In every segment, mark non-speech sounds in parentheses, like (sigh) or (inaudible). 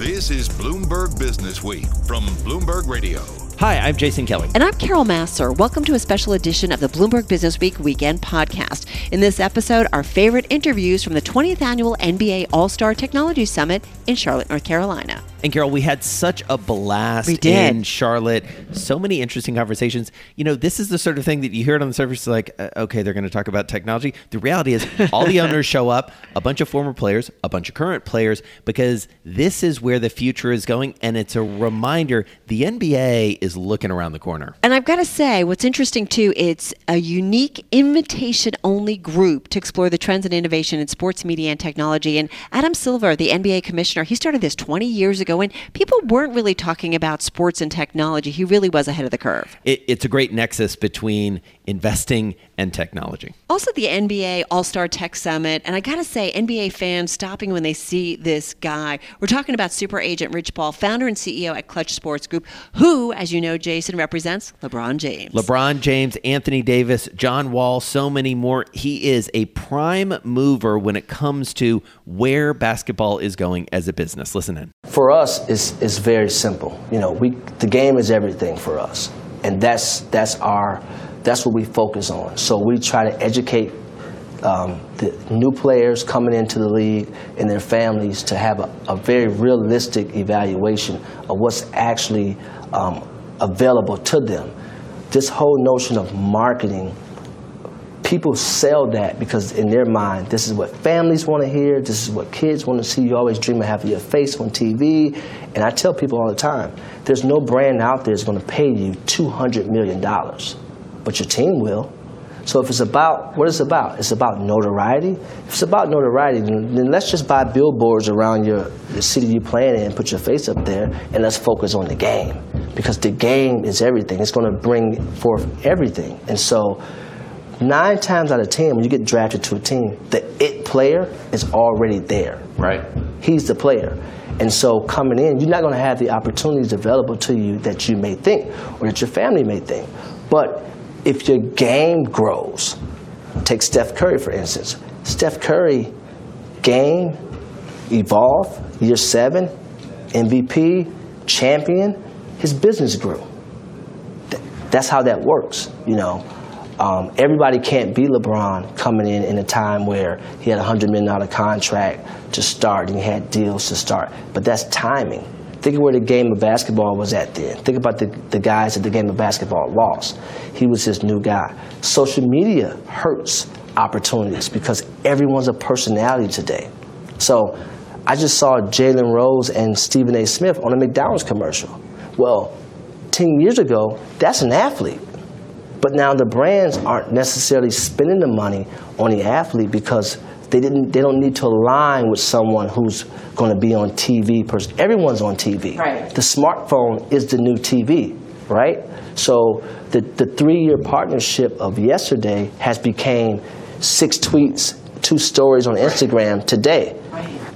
This is Bloomberg Businessweek from Bloomberg Radio. Hi, I'm Jason Kelly. And I'm Carol Massar. Welcome to a special edition of the Bloomberg Businessweek Weekend Podcast. In this episode, our favorite interviews from the 20th annual NBA All Star Technology Summit in Charlotte, North Carolina. And Carol, we had such a blast We did. in Charlotte. So many interesting conversations. You know, this is the sort of thing that you hear it on the surface, like, uh, okay, they're going to talk about technology. The reality is, (laughs) all the owners show up, a bunch of former players, a bunch of current players, because this is where the future is going. And it's a reminder the NBA is looking around the corner. And I've got to say, what's interesting too, it's a unique invitation only group to explore the trends and innovation in sports media and technology. And Adam Silver, the NBA commissioner, he started this 20 years ago, and people weren't really talking about sports and technology. He really was ahead of the curve. It, it's a great nexus between investing and technology. Also, the NBA All Star Tech Summit, and I gotta say, NBA fans stopping when they see this guy. We're talking about super agent Rich Paul, founder and CEO at Clutch Sports Group, who, as you know, Jason represents LeBron James. LeBron James, Anthony Davis, John Wall, so many more. He is a prime mover when it comes to where basketball is going as a business. Listen in. For us, it's, it's very simple. You know, we the game is everything for us, and that's that's our that's what we focus on. So we try to educate um, the new players coming into the league and their families to have a, a very realistic evaluation of what's actually um, available to them. This whole notion of marketing people sell that because in their mind, this is what families want to hear, this is what kids want to see. You always dream of having your face on TV. And I tell people all the time, there's no brand out there that's going to pay you $200 million, but your team will. So if it's about what it's about, it's about notoriety. If it's about notoriety, then, then let's just buy billboards around your the city you're playing in and put your face up there, and let's focus on the game because the game is everything. It's going to bring forth everything, and so nine times out of ten, when you get drafted to a team, the it player is already there. Right. He's the player. And so coming in, you're not going to have the opportunities available to you that you may think or that your family may think. But if your game grows, take Steph Curry for instance. Steph Curry game evolve year seven, MVP, champion, his business grew. That's how that works, you know. Um, everybody can't be LeBron coming in in a time where he had a $100 million contract to start and he had deals to start. But that's timing. Think of where the game of basketball was at then. Think about the, the guys that the game of basketball lost. He was his new guy. Social media hurts opportunities because everyone's a personality today. So I just saw Jalen Rose and Stephen A. Smith on a McDonald's commercial. Well, 10 years ago, that's an athlete. But now the brands aren't necessarily spending the money on the athlete because they didn't. They don't need to align with someone who's going to be on TV. Pers- Everyone's on TV. Right. The smartphone is the new TV, right? So the the three-year partnership of yesterday has became six tweets, two stories on Instagram today.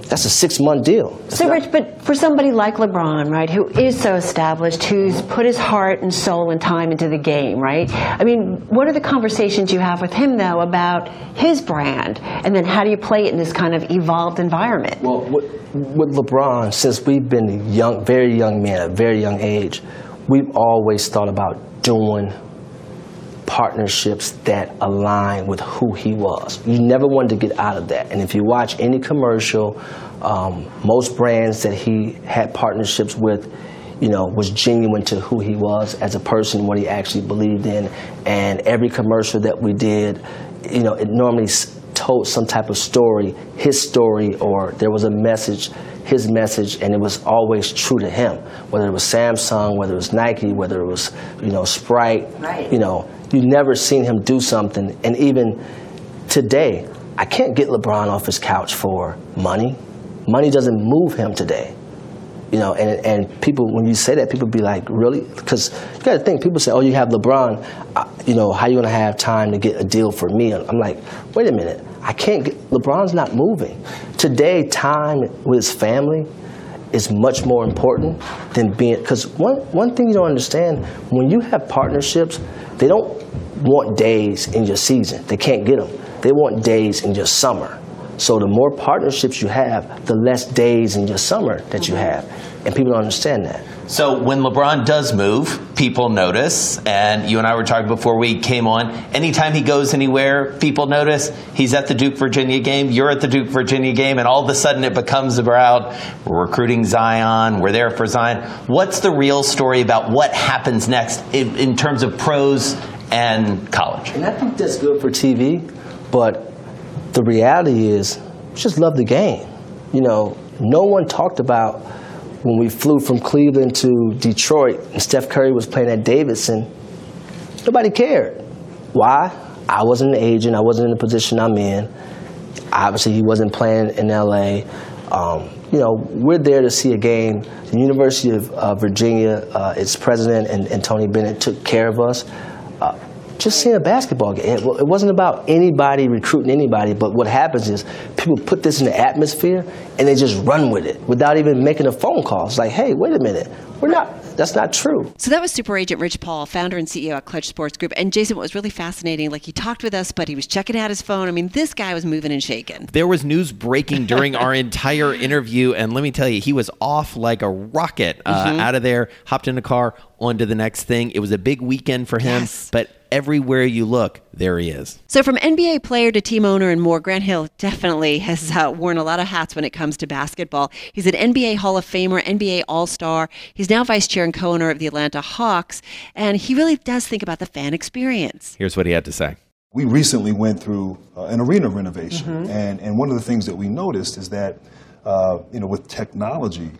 That's a six-month deal. That's So, not- Rich, but for somebody like LeBron, right, who is so established, who's put his heart and soul and time into the game, right? I mean, what are the conversations you have with him, though, about his brand? And then how do you play it in this kind of evolved environment? Well, with, with LeBron, since we've been young, very young men at a very young age, we've always thought about doing partnerships that align with who he was. You never wanted to get out of that. And if you watch any commercial, um, most brands that he had partnerships with, you know, was genuine to who he was as a person, what he actually believed in. And every commercial that we did, you know, it normally told some type of story, his story, or there was a message, his message, and it was always true to him. Whether it was Samsung, whether it was Nike, whether it was, you know, Sprite, Right. you know, you never seen him do something. And even today, I can't get LeBron off his couch for money. Money doesn't move him today. You know, and, and people, when you say that, people be like, really? Because you got to think, people say, oh, you have LeBron, uh, you know, how you going to have time to get a deal for me? I'm like, wait a minute, I can't get, LeBron's not moving. Today, time with his family is much more important than being, because one, one thing you don't understand, when you have partnerships, they don't want days in your season. They can't get them. They want days in your summer. So the more partnerships you have, the less days in your summer that you mm-hmm. have. And people don't understand that. So when LeBron does move, people notice. And you and I were talking before we came on. Anytime he goes anywhere, people notice. He's at the Duke Virginia game. You're at the Duke Virginia game, and all of a sudden it becomes about we're recruiting Zion. We're there for Zion. What's the real story about what happens next in, in terms of pros and college? And I think that's good for TV, but the reality is, just love the game. You know, no one talked about when we flew from Cleveland to Detroit and Steph Curry was playing at Davidson. Nobody cared. Why? I wasn't an agent. I wasn't in the position I'm in. Obviously, he wasn't playing in LA. Um, you know, we're there to see a game. The University of uh, Virginia, uh, its president and, and, Tony Bennett took care of us. Uh, just seeing a basketball game. It wasn't about anybody recruiting anybody, but what happens is people put this in the atmosphere and they just run with it without even making a phone call. It's like, hey, wait a minute, we're not. That's not true. So that was super agent Rich Paul, founder and CEO at Clutch Sports Group. And Jason, what was really fascinating, like he talked with us, but he was checking out his phone. I mean, this guy was moving and shaking. There was news breaking during our (laughs) entire interview, and let me tell you, he was off like a rocket uh, mm-hmm. out of there, hopped in a car, on to the next thing. It was a big weekend for him, yes. but everywhere you look, there he is. So, from NBA player to team owner and more, Grant Hill definitely has uh, worn a lot of hats when it comes to basketball. He's an NBA Hall of Famer, NBA All Star. He's now vice chair and co owner of the Atlanta Hawks, and he really does think about the fan experience. Here's what he had to say. We recently went through uh, an arena renovation, mm-hmm. and, and one of the things that we noticed is that, uh, you know, with technology,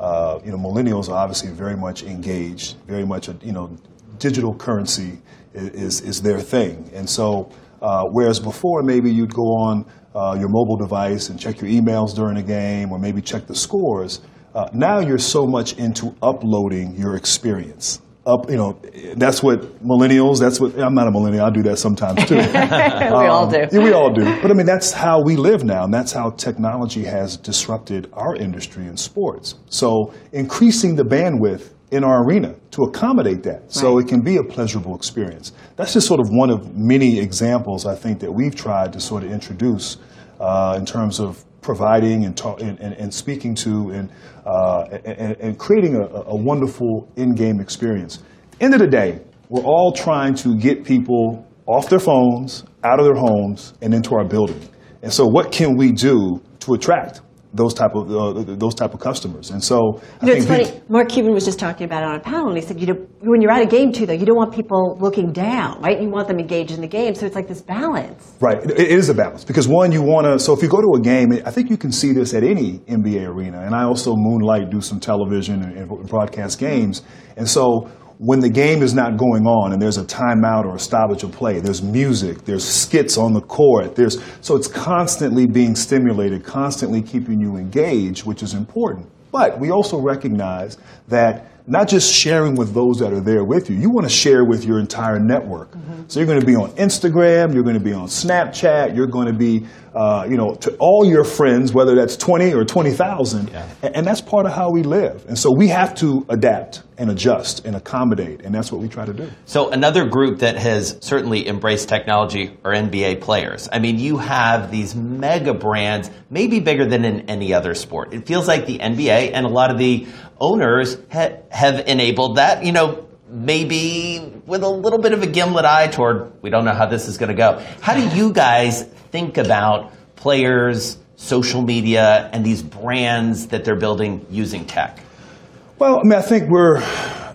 uh, you know, millennials are obviously very much engaged, very much, you know, digital currency is, is their thing. And so, uh, whereas before maybe you'd go on uh, your mobile device and check your emails during a game or maybe check the scores, uh, now you're so much into uploading your experience. Up, you know, that's what millennials. That's what I'm not a millennial. I do that sometimes too. (laughs) we um, all do. Yeah, we all do. But I mean, that's how we live now, and that's how technology has disrupted our industry in sports. So increasing the bandwidth in our arena to accommodate that right. so it can be a pleasurable experience. That's just sort of one of many examples I think that we've tried to sort of introduce uh, in terms of providing and, talk, and, and, and speaking to and, uh, and, and, creating a, a wonderful in-game experience. End of the day, we're all trying to get people off their phones, out of their homes, and into our building. And so what can we do to attract those type of uh, those type of customers. And so you know, it's funny. Mark Cuban was just talking about it on a panel, and he said, you know, when you're at a game too, though, you don't want people looking down, right? You want them engaged in the game. So it's like this balance. Right. It is a balance because one, you want to. So if you go to a game, I think you can see this at any NBA arena. And I also moonlight, do some television and broadcast games, and so when the game is not going on and there's a timeout or a stoppage of play, there's music, there's skits on the court, there's so it's constantly being stimulated, constantly keeping you engaged, which is important. But we also recognize that not just sharing with those that are there with you, you want to share with your entire network. Mm-hmm. So you're going to be on Instagram, you're going to be on Snapchat, you're going to be, uh, you know, to all your friends, whether that's 20 or 20,000. Yeah. And, and that's part of how we live. And so we have to adapt and adjust and accommodate, and that's what we try to do. So another group that has certainly embraced technology are NBA players. I mean, you have these mega brands, maybe bigger than in any other sport. It feels like the NBA and a lot of the owners ha- have enabled that. You know, maybe with a little bit of a gimlet eye toward we don't know how this is going to go. How do you guys think about players, social media, and these brands that they're building using tech? Well, I mean, I think we're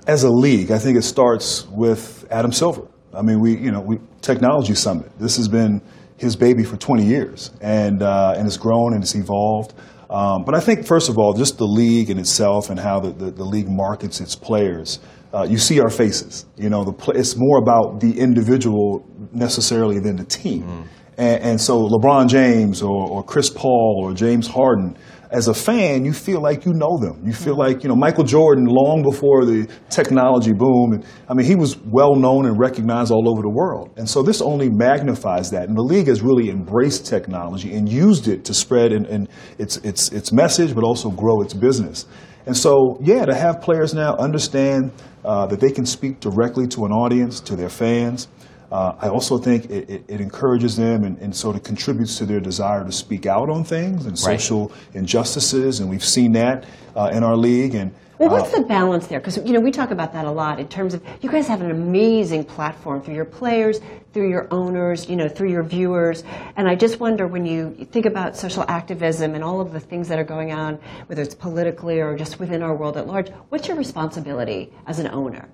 as a league. I think it starts with Adam Silver. I mean, we you know we technology summit. This has been his baby for 20 years, and uh, and it's grown and it's evolved. Um, but I think, first of all, just the league in itself and how the, the, the league markets its players. Uh, you see our faces. You know, the it's more about the individual necessarily than the team. Mm. And, and, so LeBron James or, or Chris Paul or James Harden, as a fan, you feel like you know them. You feel like, you know, Michael Jordan, long before the technology boom, and I mean, he was well known and recognized all over the world. And so this only magnifies that. And the league has really embraced technology and used it to spread in its, its, its message, but also grow its business. And so, yeah, to have players now understand uh, that they can speak directly to an audience, to their fans, Uh, I also think it, it, it encourages them and, and, sort of contributes to their desire to speak out on things and right. social injustices, and we've seen that uh, in our league. And well, what's the balance there? Because you know we talk about that a lot in terms of you guys have an amazing platform through your players, through your owners, you know, through your viewers, and I just wonder when you think about social activism and all of the things that are going on, whether it's politically or just within our world at large, what's your responsibility as an owner?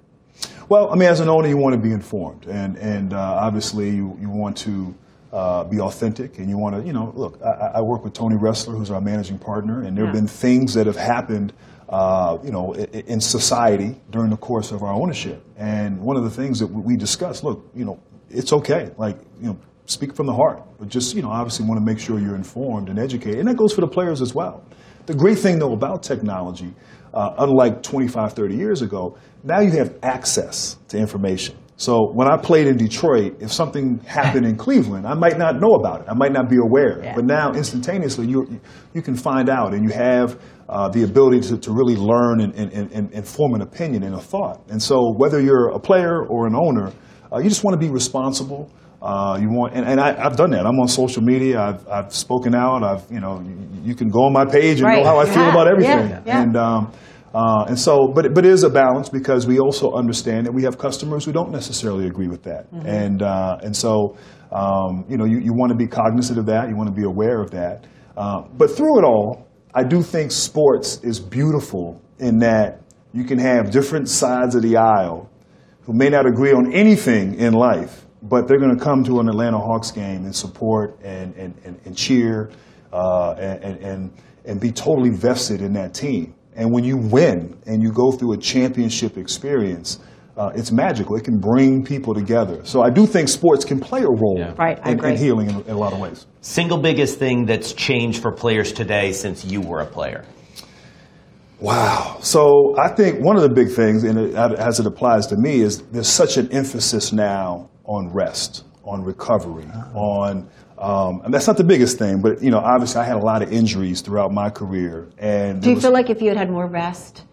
Well, I mean, as an owner, you want to be informed, and and uh, obviously you, you want to. Uh, be authentic, and you want to, you know, look. I, I, work with Tony Ressler, who's our managing partner, and there have yeah. been things that have happened uh, you know, in society during the course of our ownership. And one of the things that we discuss, look, you know, it's okay. Like, you know, speak from the heart, but just, you know, obviously want to make sure you're informed and educated. And that goes for the players as well. The great thing, though, about technology, uh, unlike 25, 30 years ago, now you have access to information. So when I played in Detroit, if something happened in (laughs) Cleveland, I might not know about it. I might not be aware. Yeah. But now, instantaneously, you, you can find out, and you have uh, the ability to, to really learn and, and, and, and, form an opinion and a thought. And so, whether you're a player or an owner, uh, you just want to be responsible. Uh, you want, and, and I, have done that. I'm on social media. I've, I've spoken out. I've, you know, you, you can go on my page and right. know how I yeah. feel about (laughs) everything. Yeah. Yeah. And um, uh, and so, but but it is a balance because we also understand that we have customers who don't necessarily agree with that. Mm-hmm. And uh, and so, um, you know, you, you want to be cognizant of that. You want to be aware of that. Uh, but through it all, I do think sports is beautiful in that you can have different sides of the aisle who may not agree on anything in life, but they're going to come to an Atlanta Hawks game and support and, and, and, and cheer uh, and, and, and be totally vested in that team. And when you win and you go through a championship experience, uh, it's magical. It can bring people together. So I do think sports can play a role yeah. right, in, in, healing in, in, a lot of ways. Single biggest thing that's changed for players today since you were a player? Wow. So I think one of the big things, and it, as it applies to me, is there's such an emphasis now on rest, on recovery, on um, and that's not the biggest thing, but you know, obviously, I had a lot of injuries throughout my career. And do you was, feel like if you had had more rest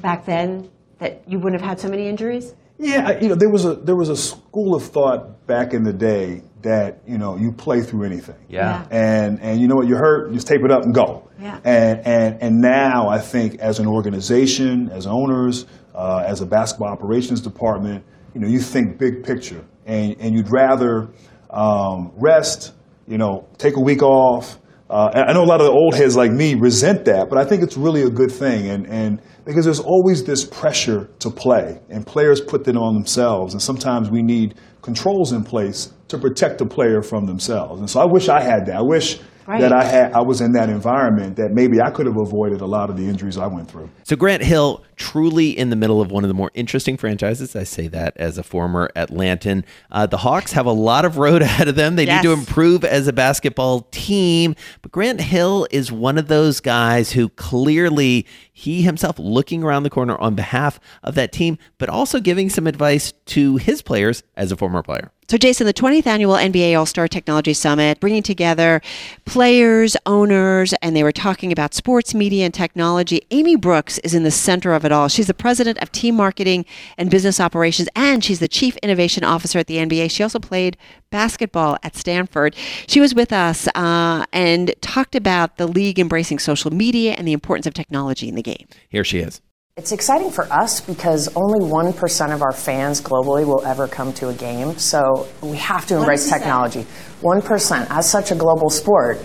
back then, that you wouldn't have had so many injuries? Yeah, you know, there was a there was a school of thought back in the day that you know you play through anything. Yeah. And and you know what, you hurt, you just tape it up and go. Yeah. And and and now I think as an organization, as owners, uh, as a basketball operations department, you know, you think big picture, and and you'd rather um, rest, you know, take a week off. Uh, I know a lot of the old heads like me resent that, but I think it's really a good thing. And, and because there's always this pressure to play, and players put that on themselves. And sometimes we need controls in place to protect the player from themselves. And so I wish I had that. I wish Right. that I had I was in that environment that maybe I could have avoided a lot of the injuries I went through. So Grant Hill truly in the middle of one of the more interesting franchises. I say that as a former Atlantan. Uh, the Hawks have a lot of road (laughs) ahead of them. They yes. need to improve as a basketball team, but Grant Hill is one of those guys who clearly he himself looking around the corner on behalf of that team, but also giving some advice to his players as a former player. So, Jason, the 20th annual NBA All Star Technology Summit, bringing together players, owners, and they were talking about sports, media, and technology. Amy Brooks is in the center of it all. She's the president of team marketing and business operations, and she's the chief innovation officer at the NBA. She also played basketball at Stanford. She was with us uh, and talked about the league embracing social media and the importance of technology in the game. Here she is. It's exciting for us because only 1% of our fans globally will ever come to a game. So we have to embrace technology. 1%. As such a global sport,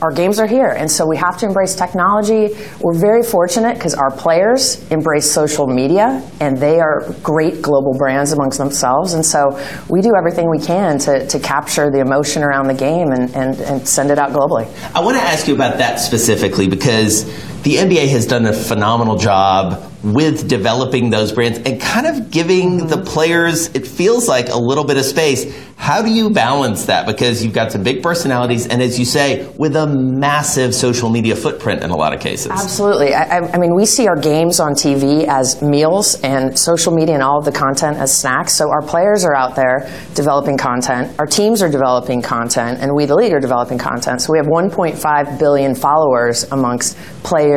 our games are here, and so we have to embrace technology. We're very fortunate because our players embrace social media, and they are great global brands amongst themselves. And so we do everything we can to, to capture the emotion around the game and, and, and send it out globally. I want to ask you about that specifically because the NBA has done a phenomenal job with developing those brands and kind of giving mm-hmm. the players, it feels like a little bit of space. How do you balance that? Because you've got some big personalities, and as you say, with a massive social media footprint in a lot of cases. Absolutely. I, I mean, we see our games on TV as meals and social media and all of the content as snacks. So our players are out there developing content, our teams are developing content, and we, the league, are developing content. So we have 1.5 billion followers amongst players,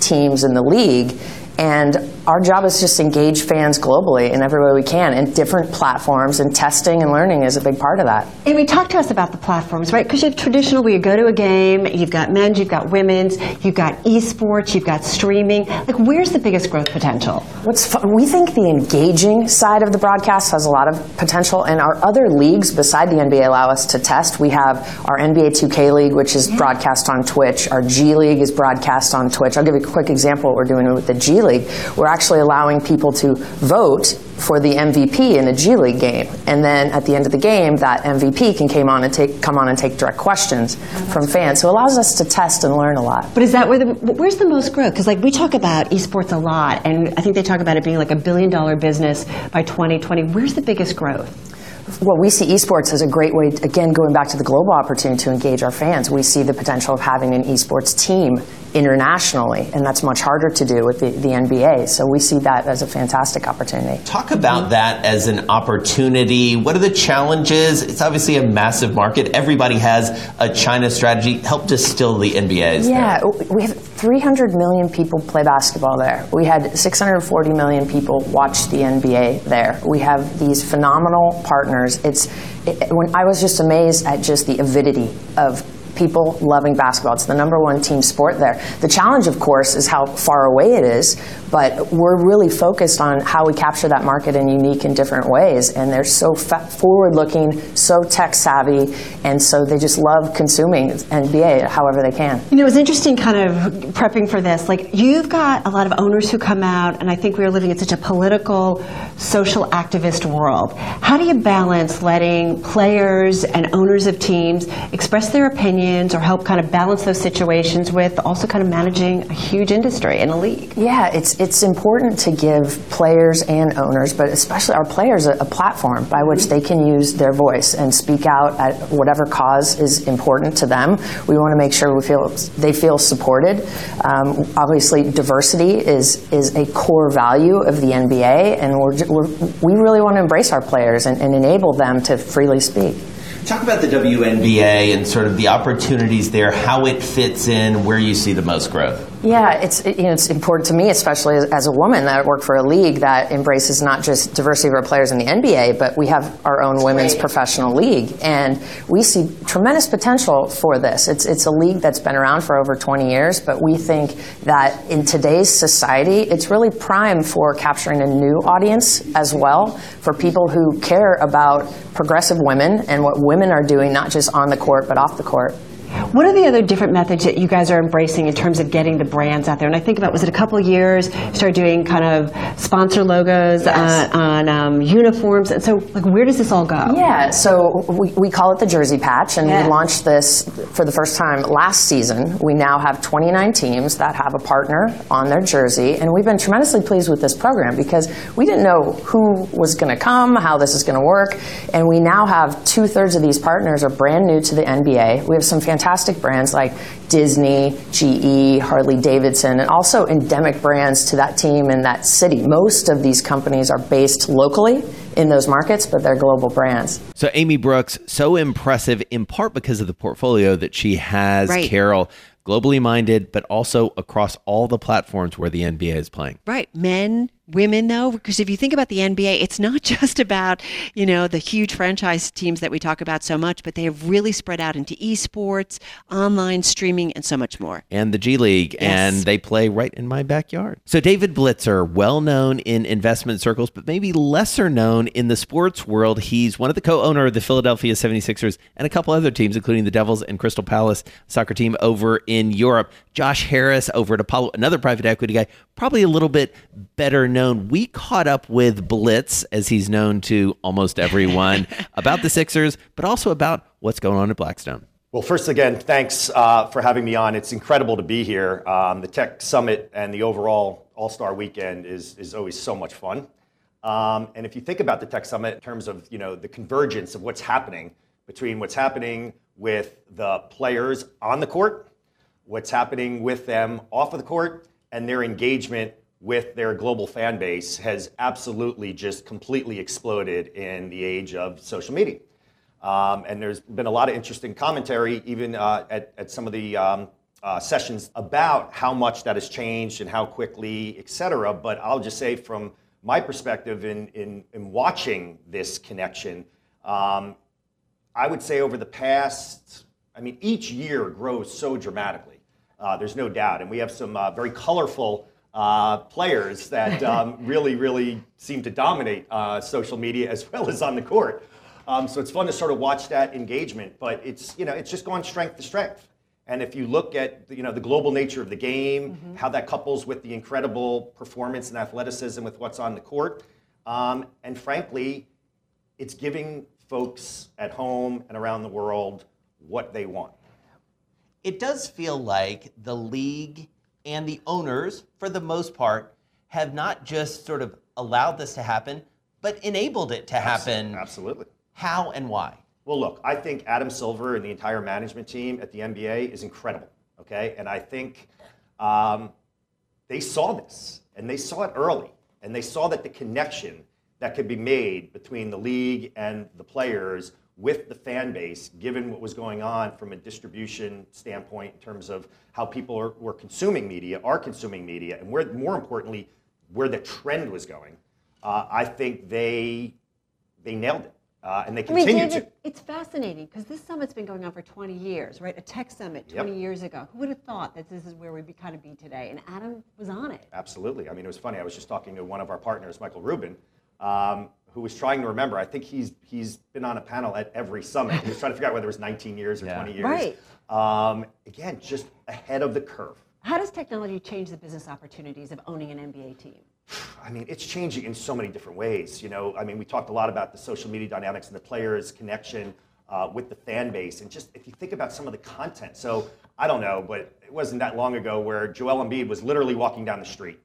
teams in the league And our job is just engage fans globally in every way we can, in different platforms, and testing and learning is a big part of that. Amy, talk to us about the platforms, right? Because you have traditional where you go to a game, you've got men's, you've got women's, you've got esports, you've got streaming. Like, where's the biggest growth potential? What's fun, we think the engaging side of the broadcast has a lot of potential, and our other leagues beside the NBA allow us to test. We have our NBA 2K League, which is broadcast on Twitch. Our G League is broadcast on Twitch. I'll give you a quick example of what we're doing with the G League. We're actually allowing people to vote for the MVP in a G League game, and then at the end of the game, that MVP can came on and take come on and take direct questions from fans. So it allows us to test and learn a lot. But is that where the where's the most growth? Because like we talk about esports a lot, and I think they talk about it being like a billion dollar business by 2020. Where's the biggest growth? Well, we see esports as a great way, again, going back to the global opportunity to engage our fans. We see the potential of having an esports team internationally, and that's much harder to do with the, the NBA. So we see that as a fantastic opportunity. Talk about that as an opportunity. What are the challenges? It's obviously a massive market. Everybody has a China strategy. Help distill the NBA's. Yeah, there. we have 300 million people play basketball there. We had 640 million people watch the NBA there. We have these phenomenal partners. It's it, when I was just amazed at just the avidity of people loving basketball. It's the number one team sport there. The challenge, of course, is how far away it is, but we're really focused on how we capture that market in unique and different ways. And they're so fa- forward looking, so tech savvy, and so they just love consuming NBA however they can. You know, it's interesting kind of prepping for this. Like, you've got a lot of owners who come out, and I think we are living in such a political, social activist world. How do you balance letting players and owners of teams express their opinions? Or help kind of balance those situations with also kind of managing a huge industry in a league? Yeah, it's it's important to give players and owners, but especially our players, a, a platform by which they can use their voice and speak out at whatever cause is important to them. We want to make sure we feel they feel supported. Um, obviously, diversity is is a core value of the NBA, and we're, we're we really want to embrace our players and, and enable them to freely speak. Talk about the WNBA and sort of the opportunities there, how it fits in, where you see the most growth. Yeah, it's it, you know, it's important to me, especially as, as, a woman that I work for a league that embraces not just diversity of our players in the NBA, but we have our own women's Great. professional league, and we see tremendous potential for this. It's it's a league that's been around for over 20 years, but we think that in today's society, it's really prime for capturing a new audience as well for people who care about progressive women and what women are doing, not just on the court but off the court. What are the other different methods that you guys are embracing in terms of getting the brands out there? And I think about was it a couple of years started doing kind of sponsor logos yes. uh, on um, uniforms, and so like where does this all go? Yeah, so we, we call it the Jersey Patch, and yeah. we launched this for the first time last season. We now have 29 teams that have a partner on their jersey, and we've been tremendously pleased with this program because we didn't know who was going to come, how this is going to work, and we now have two thirds of these partners are brand new to the NBA. We have some fantastic fantastic brands like Disney, GE, Harley Davidson, and also endemic brands to that team in that city. Most of these companies are based locally in those markets, but they're global brands. So Amy Brooks, so impressive in part because of the portfolio that she has, right. Carol globally minded, but also across all the platforms where the NBA is playing. Right. Men, women though? Because if you think about the NBA it's not (laughs) just about you know the huge franchise teams that we talk about so much but they have really spread out into esports online streaming and so much more. And the G League yes. and they play right in my backyard. So David Blitzer well known in investment circles but maybe lesser known in the sports world. He's one of the co-owner of the Philadelphia 76ers and a couple other teams including the Devils and Crystal Palace soccer team over in Europe. Josh Harris over at Apollo another private equity guy probably a little bit better known. We caught up with Blitz, as he's known to almost everyone, (laughs) about the Sixers, but also about what's going on at Blackstone. Well, first again, thanks uh, for having me on. It's incredible to be here. Um, the Tech Summit and the overall All Star Weekend is is always so much fun. Um, and if you think about the Tech Summit in terms of you know the convergence of what's happening between what's happening with the players on the court, what's happening with them off of the court, and their engagement with their global fan base has absolutely just completely exploded in the age of social media. Um, and there's been a lot of interesting commentary, even uh, at, at, some of the um, uh, sessions about how much that has changed and how quickly, et cetera. But I'll just say from my perspective in, in, in watching this connection, um, I would say over the past, I mean, each year grows so dramatically. Uh, there's no doubt. And we have some uh, very colorful uh, players that um, really, really seem to dominate uh, social media as well as on the court. Um, so it's fun to sort of watch that engagement, but it's, you know, it's just going strength to strength. And if you look at you know the global nature of the game, mm-hmm. how that couples with the incredible performance and athleticism with what's on the court, um, and frankly, it's giving folks at home and around the world what they want. It does feel like the league and the owners, for the most part, have not just sort of allowed this to happen, but enabled it to happen. Absolutely. How and why? Well, look, I think Adam Silver and the entire management team at the NBA is incredible. Okay, and I think um, they saw this and they saw it early, and they saw that the connection that could be made between the league and the players with the fan base, given what was going on from a distribution standpoint in terms of how people are, were consuming media, are consuming media, and where, more importantly, where the trend was going, uh, I think they they nailed it. Uh, and they continue I mean, David, to. It's fascinating because this summit's been going on for 20 years, right? A tech summit 20 yep. years ago. Who would have thought that this is where we'd be kind of be today? And Adam was on it. Absolutely. I mean, it was funny. I was just talking to one of our partners, Michael Rubin, um, who was trying to remember. I think he's he's been on a panel at every summit. He was trying to figure out whether it was 19 years or yeah. 20 years. Right. Um, again, just ahead of the curve. How does technology change the business opportunities of owning an NBA team? I mean, it's changing in so many different ways. You know, I mean, we talked a lot about the social media dynamics and the players' connection uh, with the fan base, and just if you think about some of the content. So I don't know, but it wasn't that long ago where Joel Embiid was literally walking down the street,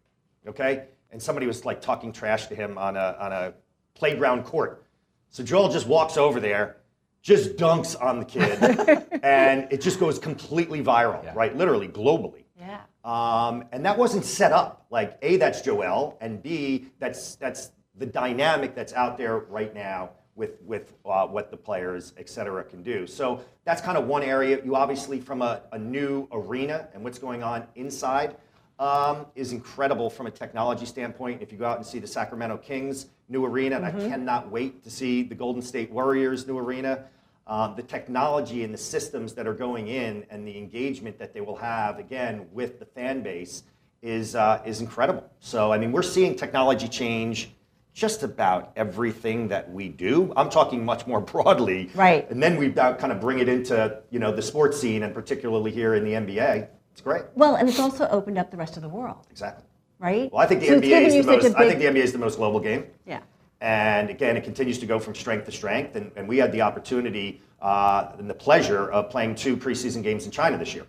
okay, and somebody was like talking trash to him on a on a playground court. So Joel just walks over there, just dunks on the kid, (laughs) and it just goes completely viral, yeah. right? Literally globally. Yeah. Um, and that wasn't set up. Like A, that's Joel, and B, that's that's the dynamic that's out there right now with with uh, what the players, et cetera, can do. So that's kind of one area. You obviously from a, a new arena and what's going on inside um, is incredible from a technology standpoint. If you go out and see the Sacramento Kings new arena, mm-hmm. and I mm-hmm. cannot wait to see the Golden State Warriors new arena um, the technology and the systems that are going in and the engagement that they will have again with the fan base is uh, is incredible. So I mean, we're seeing technology change just about everything that we do. I'm talking much more (laughs) broadly, right? And then we kind of bring it into you know the sports scene and particularly here in the NBA. It's great. Well, and it's also opened up the rest of the world. Exactly. Right. Well, I think the so NBA is the most. Big... I think the NBA is the most global game. Yeah. And again, it continues to go from strength to strength. And, and we had the opportunity uh, and the pleasure of playing two preseason games in China this year.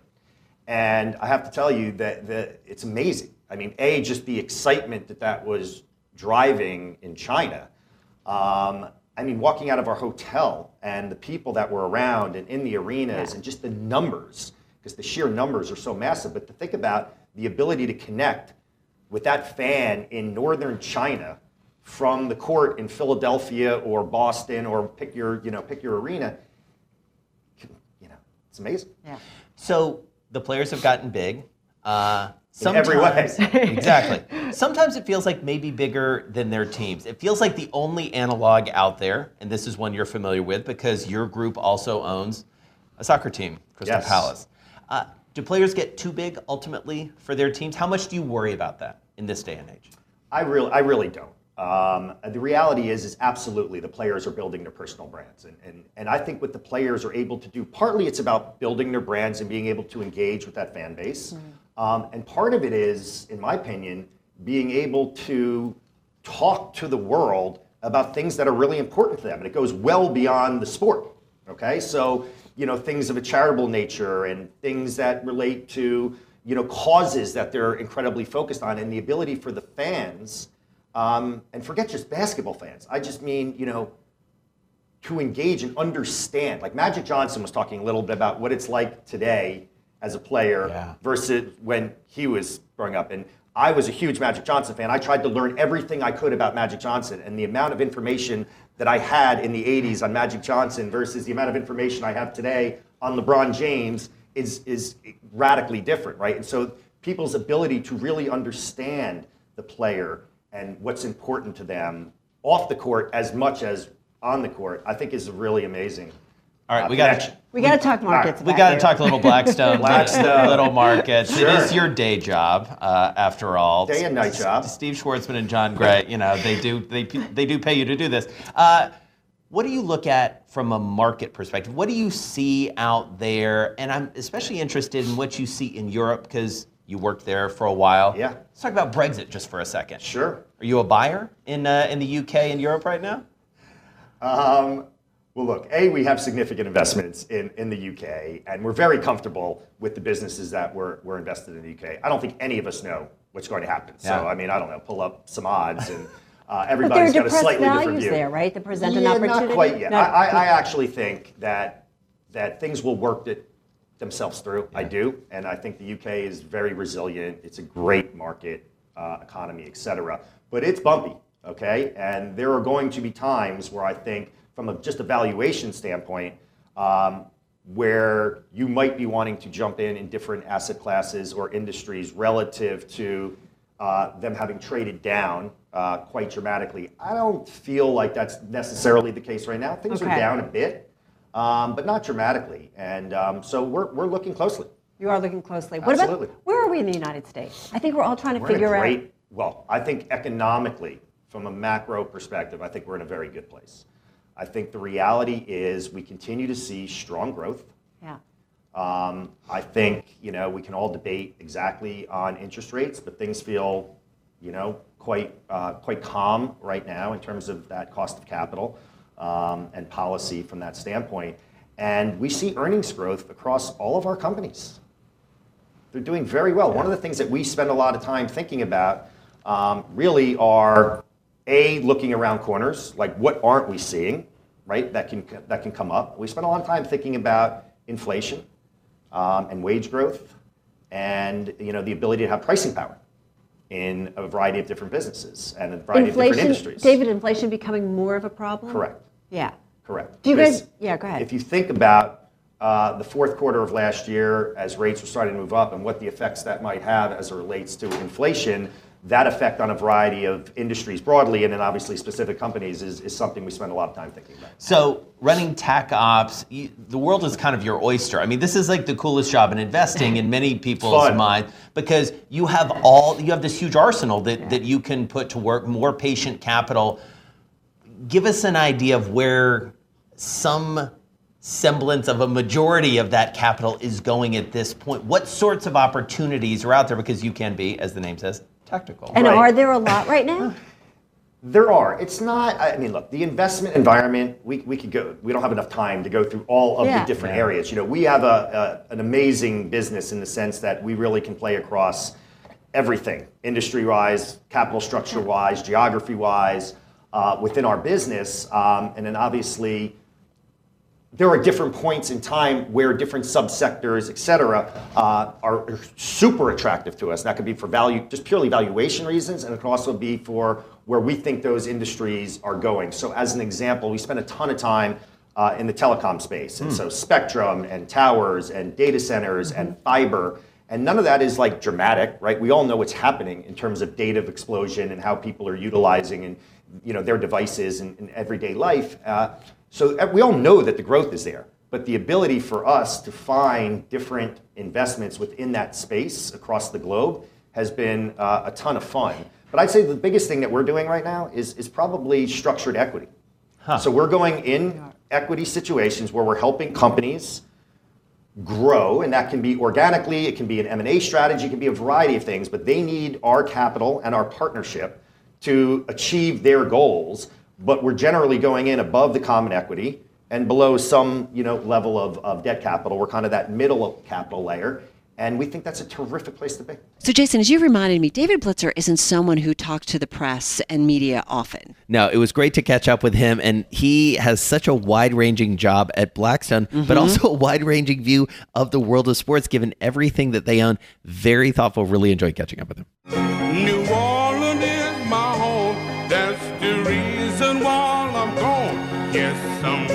And I have to tell you that, that it's amazing. I mean, A, just the excitement that that was driving in China. Um, I mean, walking out of our hotel and the people that were around and in the arenas yeah. and just the numbers, because the sheer numbers are so massive. But to think about the ability to connect with that fan in northern China from the court in Philadelphia or Boston or pick your, you know, pick your arena, you know, it's amazing. Yeah. So the players have gotten big. Uh, in every way. (laughs) exactly. Sometimes it feels like maybe bigger than their teams. It feels like the only analog out there, and this is one you're familiar with because your group also owns a soccer team, Crystal yes. Palace. Uh, do players get too big ultimately for their teams? How much do you worry about that in this day and age? I really, I really don't. Um, the reality is, is absolutely the players are building their personal brands, and, and and I think what the players are able to do, partly it's about building their brands and being able to engage with that fan base, mm-hmm. um, and part of it is, in my opinion, being able to talk to the world about things that are really important to them, and it goes well beyond the sport. Okay, so you know things of a charitable nature and things that relate to you know causes that they're incredibly focused on, and the ability for the fans um, and forget just basketball fans. I just mean, you know, to engage and understand. Like Magic Johnson was talking a little bit about what it's like today as a player yeah. versus when he was growing up. And I was a huge Magic Johnson fan. I tried to learn everything I could about Magic Johnson, and the amount of information that I had in the 80s on Magic Johnson versus the amount of information I have today on LeBron James is is radically different, right? And so people's ability to really understand the player and what's important to them off the court as much as on the court, I think is really amazing. All right, uh, we got to We got to talk markets. we got to talk a little Blackstone, (laughs) Blackstone. little markets. Sure. It is your day job, uh, after all. Day and night job. Steve Schwarzman and Jon Gray, you know, they do they they do pay you to do this. Uh, what do you look at from a market perspective? What do you see out there? And I'm especially interested in what you see in Europe because you worked there for a while. Yeah. Let's talk about Brexit just for a second. Sure. Are you a buyer in uh, in the UK and Europe right now? Um, well, look, A, we have significant investments in, in the UK, and we're very comfortable with the businesses that we're, we're invested in the UK. I don't think any of us know what's going to happen. So, Yeah. I mean, I don't know, pull up some odds, and uh, everybody's got a slightly different view. there, right? That present an yeah, opportunity. Not quite yet. No. I, I, actually think that, that things will work it themselves through. I do. And I think the UK is very resilient. It's a great market, uh, economy, etc. But it's bumpy, okay? And there are going to be times where I think, from a, just a valuation standpoint, um, where you might be wanting to jump in in different asset classes or industries relative to uh, them having traded down uh, quite dramatically. I don't feel like that's necessarily the case right now. Things Okay. are down a bit, um, but not dramatically. And um, so we're, we're looking closely. You are looking closely. What Absolutely. about where are we in the United States? I think we're all trying to We're figure out. great, well, I think economically, from a macro perspective, I think we're in a very good place. I think the reality is we continue to see strong growth. Yeah. Um, I think you know we can all debate exactly on interest rates, but things feel, you know, quite uh, quite calm right now in terms of that cost of capital um, and policy from that standpoint. And we see earnings growth across all of our companies. They're doing very well. One of the things that we spend a lot of time thinking about um, really are a looking around corners, like what aren't we seeing, right? That can that can come up. We spend a lot of time thinking about inflation um, and wage growth, and you know the ability to have pricing power in a variety of different businesses and a variety of different industries. David, inflation becoming more of a problem? Correct. Yeah. Correct. Do you Because guys- yeah, go ahead. If you think about uh, the fourth quarter of last year, as rates were starting to move up, and what the effects that might have as it relates to inflation, that effect on a variety of industries broadly, and then obviously specific companies, is, is something we spend a lot of time thinking about. So running Tac Opps, you, the world is kind of your oyster. I mean, this is like the coolest job in investing in many people's Fun. mind because you have all you have this huge arsenal that, that you can put to work, more patient capital. Give us an idea of where some semblance of a majority of that capital is going at this point. What sorts of opportunities are out there? Because you can be, as the name says, tactical. And Right. are there a lot right now? (sighs) There are. It's not, I mean, look, the investment environment, we, we could go, we don't have enough time to go through all of Yeah. the different Yeah. areas. You know, we have a, a, an amazing business in the sense that we really can play across everything, industry-wise, capital structure-wise, geography-wise, uh, within our business. Um, and then obviously, there are different points in time where different subsectors, et cetera, uh, are super attractive to us. That could be for value, just purely valuation reasons, and it can also be for where we think those industries are going. So, as an example, we spend a ton of time uh, in the telecom space, and so spectrum and towers and data centers and fiber. And none of that is like dramatic, right? We all know what's happening in terms of data explosion and how people are utilizing and you know their devices in, in everyday life. Uh, so uh, we all know that the growth is there, but the ability for us to find different investments within that space across the globe has been uh, a ton of fun. But I'd say the biggest thing that we're doing right now is, is probably structured equity. So we're going in equity situations where we're helping companies grow, and that can be organically, it can be an M&A strategy, it can be a variety of things, but they need our capital and our partnership to achieve their goals, but we're generally going in above the common equity and below some you know, level of, of debt capital. We're kind of that middle capital layer, and we think that's a terrific place to be. So, Jason, as you reminded me, David Blitzer isn't someone who talks to the press and media often. No, it was great to catch up with him, and he has such a wide-ranging job at Blackstone, but mm-hmm. also (laughs) a wide-ranging view of the world of sports, given everything that they own. Very thoughtful. Really enjoyed catching up with him. New Orleans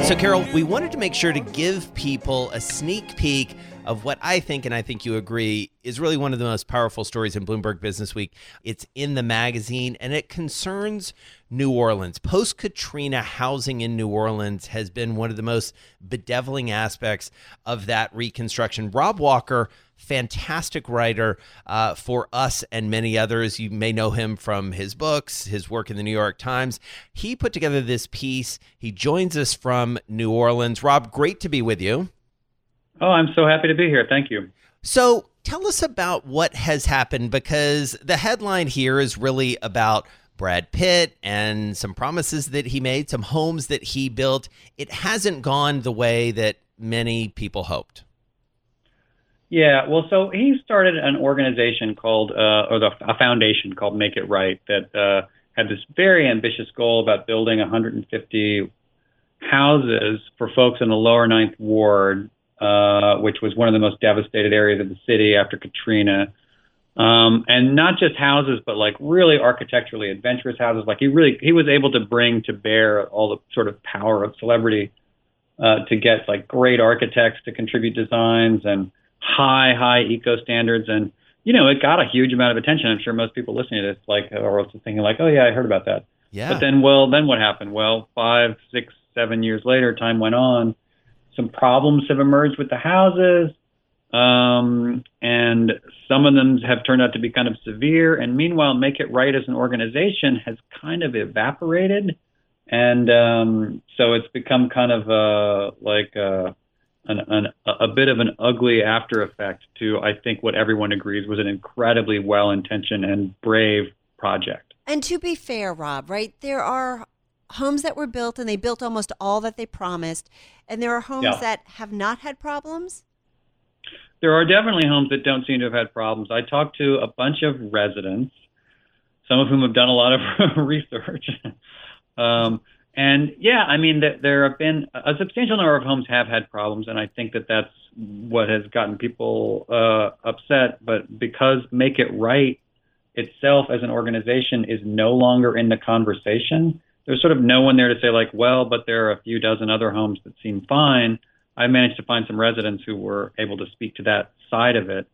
So, Carol, we wanted to make sure to give people a sneak peek of what I think, and I think you agree, is really one of the most powerful stories in Bloomberg Businessweek. It's in the magazine and it concerns New Orleans. Post Katrina housing in New Orleans has been one of the most bedeviling aspects of that reconstruction. Rob Walker, fantastic writer uh, for us and many others. You may know him from his books, his work in the New York Times. He put together this piece. He joins us from New Orleans. Rob, great to be with you. Oh, I'm so happy to be here. Thank you. So, tell us about what has happened because the headline here is really about Brad Pitt and some promises that he made, some homes that he built. It hasn't gone the way that many people hoped. Yeah, well, so he started an organization called, uh, or the, a foundation called Make It Right that uh, had this very ambitious goal about building 150 houses for folks in the lower ninth ward, uh, which was one of the most devastated areas of the city after Katrina. Um, and not just houses, but like really architecturally adventurous houses. Like he really, he was able to bring to bear all the sort of power of celebrity uh, to get like great architects to contribute designs and high, high eco standards. And, you know, it got a huge amount of attention. I'm sure most people listening to this, like, are also thinking like, oh yeah, I heard about that. Yeah. But then, well, then what happened? Well, five, six, seven years later, time went on. Some problems have emerged with the houses. Um, and some of them have turned out to be kind of severe. And meanwhile, Make It Right as an organization has kind of evaporated. And um, so it's become kind of uh, like uh, an, an, a bit of an ugly after effect to, I think, what everyone agrees was an incredibly well intentioned and brave project. And to be fair, Rob, right, there are homes that were built and they built almost all that they promised, and there are homes Yeah. that have not had problems. There are definitely homes that don't seem to have had problems. I talked to a bunch of residents, some of whom have done a lot of (laughs) research. um, and yeah, I mean, th- there have been a substantial number of homes have had problems, and I think that that's what has gotten people uh, upset. But because Make It Right itself as an organization is no longer in the conversation, there's sort of no one there to say, like, well, but there are a few dozen other homes that seem fine. I managed to find some residents who were able to speak to that side of it.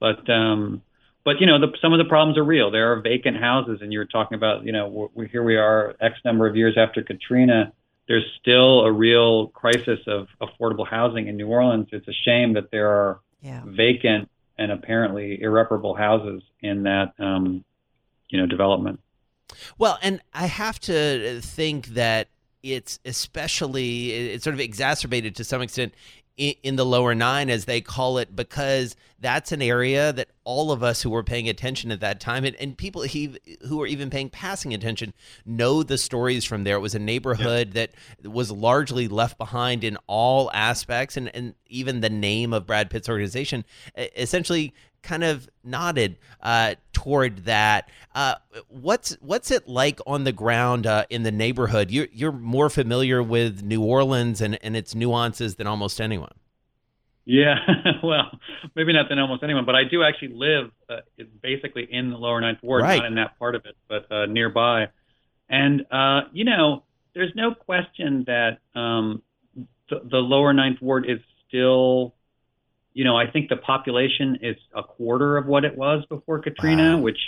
But um, but you know, the, some of the problems are real. There are vacant houses, and you were talking about, you know, we, here we are, X number of years after Katrina. There's still a real crisis of affordable housing in New Orleans. It's a shame that there are Yeah. vacant and apparently irreparable houses in that, um, you know, development. Well, and I have to think that it's especially it's sort of exacerbated to some extent in, the lower nine, as they call it, because that's an area that all of us who were paying attention at that time, and, and people he, who were even paying passing attention, know the stories from there. It was a neighborhood that was largely left behind in all aspects, and, and even the name of Brad Pitt's organization essentially kind of nodded uh, toward that. Uh, what's what's it like on the ground uh, in the neighborhood? You're you're more familiar with New Orleans and, and its nuances than almost anyone. Yeah, (laughs) well, maybe not than almost anyone, but I do actually live uh, basically in the lower ninth ward, Right. not in that part of it, but uh, nearby. And uh, you know, there's no question that um, the, the lower ninth ward is still, you know, I think the population is a quarter of what it was before Katrina, Wow. which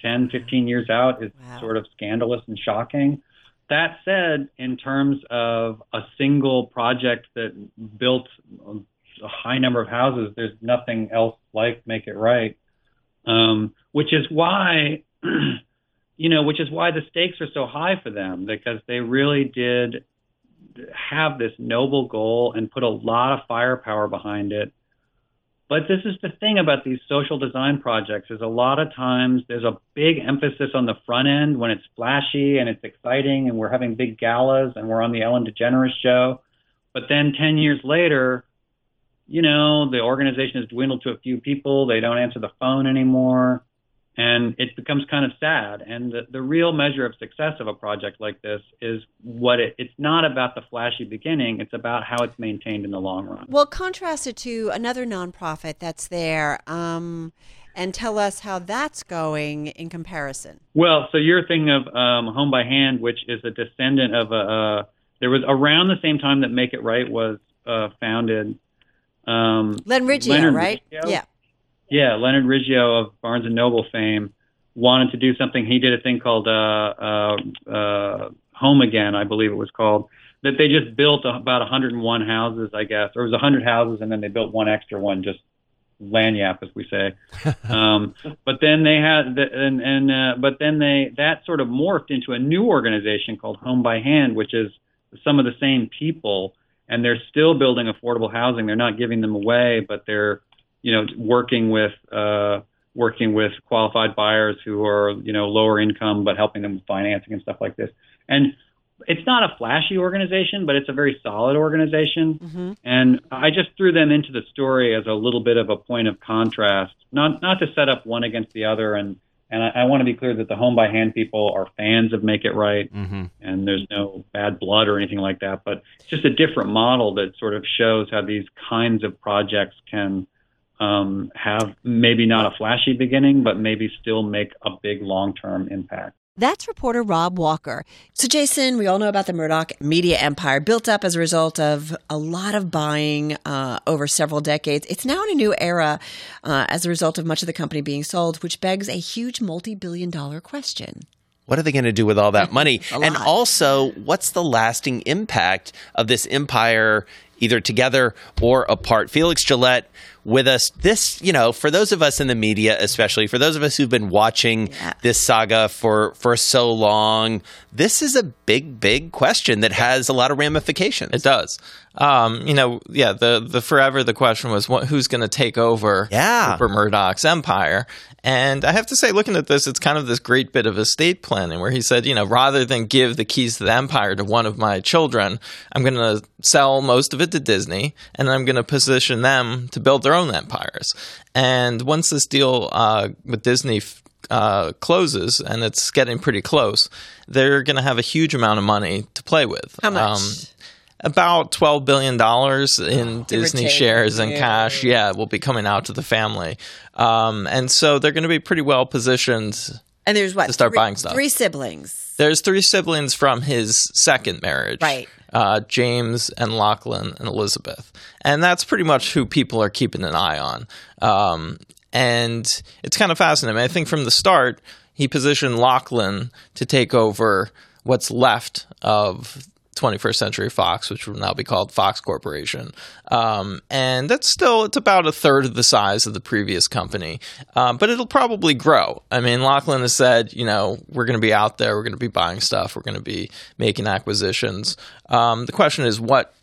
10, 15 years out is Wow. sort of scandalous and shocking. That said, in terms of a single project that built a high number of houses, there's nothing else like Make It Right, um, which is why, (clears throat) you know, which is why the stakes are so high for them because they really did have this noble goal and put a lot of firepower behind it. But this is the thing about these social design projects is a lot of times there's a big emphasis on the front end when it's flashy and it's exciting and we're having big galas and we're on the Ellen DeGeneres show. But then 10 years later, you know, the organization has dwindled to a few people. They don't answer the phone anymore. And it becomes kind of sad. And the, the real measure of success of a project like this is what it, it's not about the flashy beginning, it's about how it's maintained in the long run. Well, contrast it to another nonprofit that's there, um, and tell us how that's going in comparison. Well, so you're thinking of um, Home by Hand, which is a descendant of a. Uh, there was around the same time that Make It Right was uh, founded. Um, Len Riggio, Leonard right? Riggio? Yeah. Yeah, Leonard Riggio of Barnes and Noble fame wanted to do something. He did a thing called uh, uh, uh, Home Again, I believe it was called. That they just built a, about 101 houses, I guess, or it was 100 houses, and then they built one extra one, just lagniappe, as we say. (laughs) um, but then they had, the, and and uh, but then they that sort of morphed into a new organization called Home by Hand, which is some of the same people, and they're still building affordable housing. They're not giving them away, but they're you know working with uh, working with qualified buyers who are you know lower income, but helping them with financing and stuff like this. And it's not a flashy organization, but it's a very solid organization. Mm-hmm. And I just threw them into the story as a little bit of a point of contrast, not not to set up one against the other. And and I, I want to be clear that the Home by Hand people are fans of Make It Right, and there's no bad blood or anything like that. But it's just a different model that sort of shows how these kinds of projects can um, have maybe not a flashy beginning, but maybe still make a big long term impact. That's reporter Rob Walker. So, Jason, we all know about the Murdoch media empire built up as a result of a lot of buying uh, over several decades. It's now in a new era uh, as a result of much of the company being sold, which begs a huge multi billion dollar question. What are they going to do with all that money? (laughs) And lot. also, what's the lasting impact of this empire, either together or apart? Felix Gillette with us. This, you know, for those of us in the media, especially for those of us who've been watching this saga for for so long, this is a big, big question that has a lot of ramifications. It does. Um, you know, yeah. The the forever the question was what, who's going to take over Yeah. Rupert Murdoch's empire. And I have to say, looking at this, it's kind of this great bit of estate planning where he said, you know, rather than give the keys to the empire to one of my children, I'm going to sell most of it to Disney, and I'm going to position them to build their own empires. And once this deal uh, with Disney f- uh, closes, and it's getting pretty close, they're going to have a huge amount of money to play with. How much? Um, about twelve billion dollars in or Disney shares and Yeah. cash. Yeah, will be coming out to the family, um, and so they're going to be pretty well positioned. And there's what? To start three, buying stuff. Three siblings. There's three siblings from his second marriage, Right. Uh, James and Lachlan and Elizabeth, and that's pretty much who people are keeping an eye on. Um, and it's kind of fascinating. I think from the start, he positioned Lachlan to take over what's left of 21st Century Fox, which will now be called Fox Corporation. Um, and that's still, it's about a third of the size of the previous company, um, but it'll probably grow. I mean, Lachlan has said, you know, we're going to be out there, we're going to be buying stuff, we're going to be making acquisitions. Um, the question is, what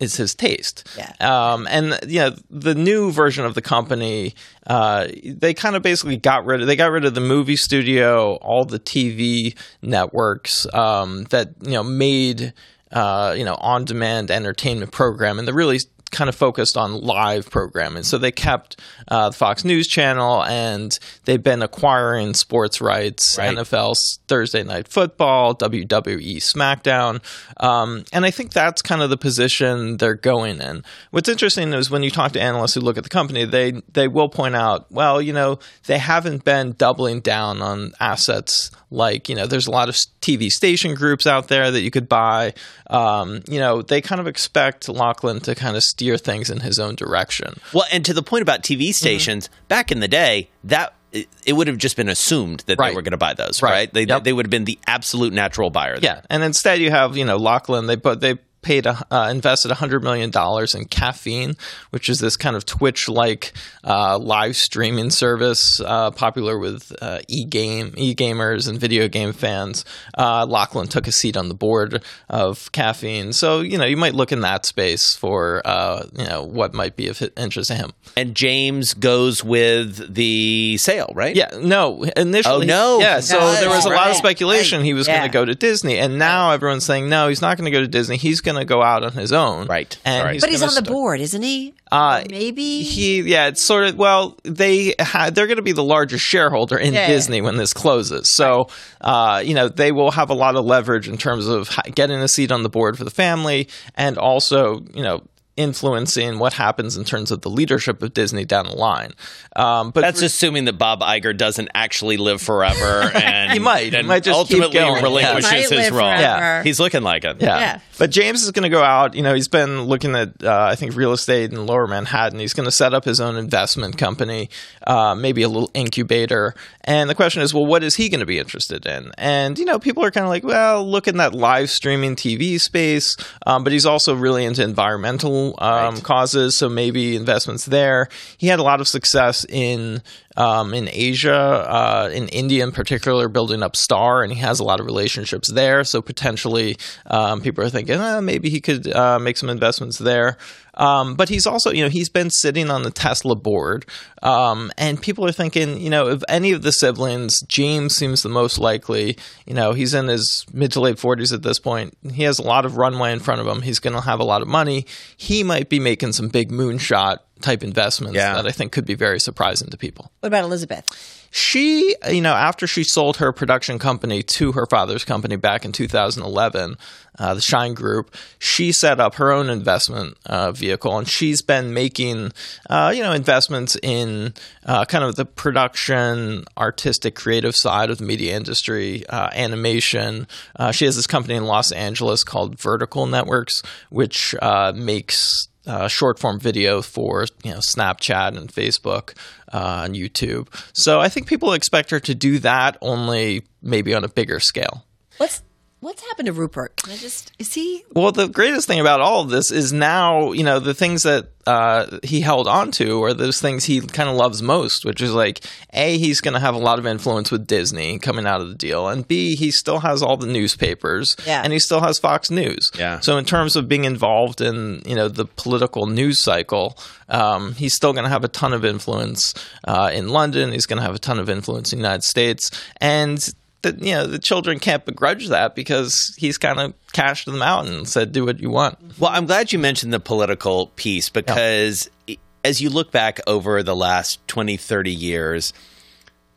is his taste. Yeah. Um, and you know, the new version of the company, uh, they kind of basically got rid of. They got rid of the movie studio, all the TV networks um, that you know made uh, you know on demand entertainment program, and they really kind of focused on live programming. So they kept uh, the Fox News Channel, and they've been acquiring sports rights, Right. NFL's Thursday Night Football, WWE SmackDown, um, and I think that's kind of the position they're going in. What's interesting is when you talk to analysts who look at the company, they they will point out, well, you know, they haven't been doubling down on assets like you know, there's a lot of TV station groups out there that you could buy. Um, you know, they kind of expect Lachlan to kind of steer things in his own direction. Well, and to the point about Mm-hmm. TV stations, back in the day, that it, would have just been assumed that they were going to buy those, Right. right? They, Yep. they would have been the absolute natural buyer. there. Yeah, and instead you have you know Lachlan. They put they paid a, uh, invested hundred million dollars in Caffeine, which is this kind of Twitch like uh, live streaming service uh, popular with uh, e game e gamers and video game fans. Uh, Lachlan took a seat on the board of Caffeine, so you know you might look in that space for uh, you know what might be of interest to him. And James goes with the sale, right? Yeah, no. Initially, Oh, no. Yeah, so No, there was a lot of speculation right, he was yeah. going to go to Disney, and now everyone's saying no, he's not going to go to Disney. He's going to go out on his own, Right, And right. But he's on the st- board, isn't he? Uh, Maybe. He, yeah, it's sort of. Well, they ha- they're going to be the largest shareholder in Yeah. Disney when this closes. So, uh, you know, they will have a lot of leverage in terms of getting a seat on the board for the family, and also, you know. Influencing what happens in terms of the leadership of Disney down the line. Um, but That's assuming that Bob Iger doesn't actually live forever, (laughs) and He might. He might just keep ultimately going. relinquishes Yeah. his role. Yeah. he's looking like it. Yeah. Yeah. But James is going to go out. You know, he's been looking at, uh, I think, real estate in lower Manhattan. He's going to set up his own investment company, uh, maybe a little incubator. And the question is, well, what is he going to be interested in? And, you know, people are kind of like, well, look in that live streaming TV space. Um, but he's also really into environmental um, causes. So maybe investments there. He had a lot of success in um, in Asia, uh, in India in particular, building up Star, and he has a lot of relationships there. So potentially, um, people are thinking eh, maybe he could uh, make some investments there. Um, but he's also, you know, he's been sitting on the Tesla board, um, and people are thinking, you know, of any of the siblings, James seems the most likely. You know, he's in his mid to late forties at this point. He has a lot of runway in front of him. He's going to have a lot of money. He might be making some big moonshot type investments Yeah. that I think could be very surprising to people What about Elizabeth? she you know after she sold her production company to her father's company back in 2011 uh, the shine group she set up her own investment uh, vehicle and she's been making uh, you know investments in uh, kind of the production artistic creative side of the media industry uh, animation uh, she has this company in los angeles called vertical networks which uh, makes uh, short form video for you know Snapchat and Facebook uh, and YouTube. So I think people expect her to do that only maybe on a bigger scale. What's what's happened to Rupert? I just is he Well, the greatest thing about all of this is now, you know, the things that uh, he held on to are those things he kind of loves most, which is like, A, he's going to have a lot of influence with Disney coming out of the deal, and B, he still has all the newspapers, Yeah. and he still has Fox News. Yeah. So in terms of being involved in, you know, the political news cycle, um, he's still going to have a ton of influence uh, in London. He's going to have a ton of influence in the United States, and the, you know the children can't begrudge that because he's kind of cashed them out and said, "Do what you want." Well, I'm glad you mentioned the political piece because i- as you look back over the last 20, 30 years,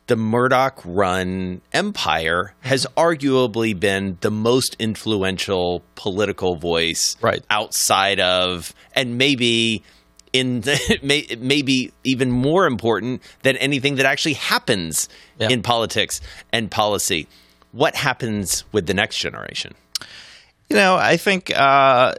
the Murdoch run empire has arguably been the most influential political voice Right. outside of, and maybe in the, (laughs) may, maybe even more important than anything that actually happens Yeah. in politics and policy. What happens with the next generation? You know, I think uh,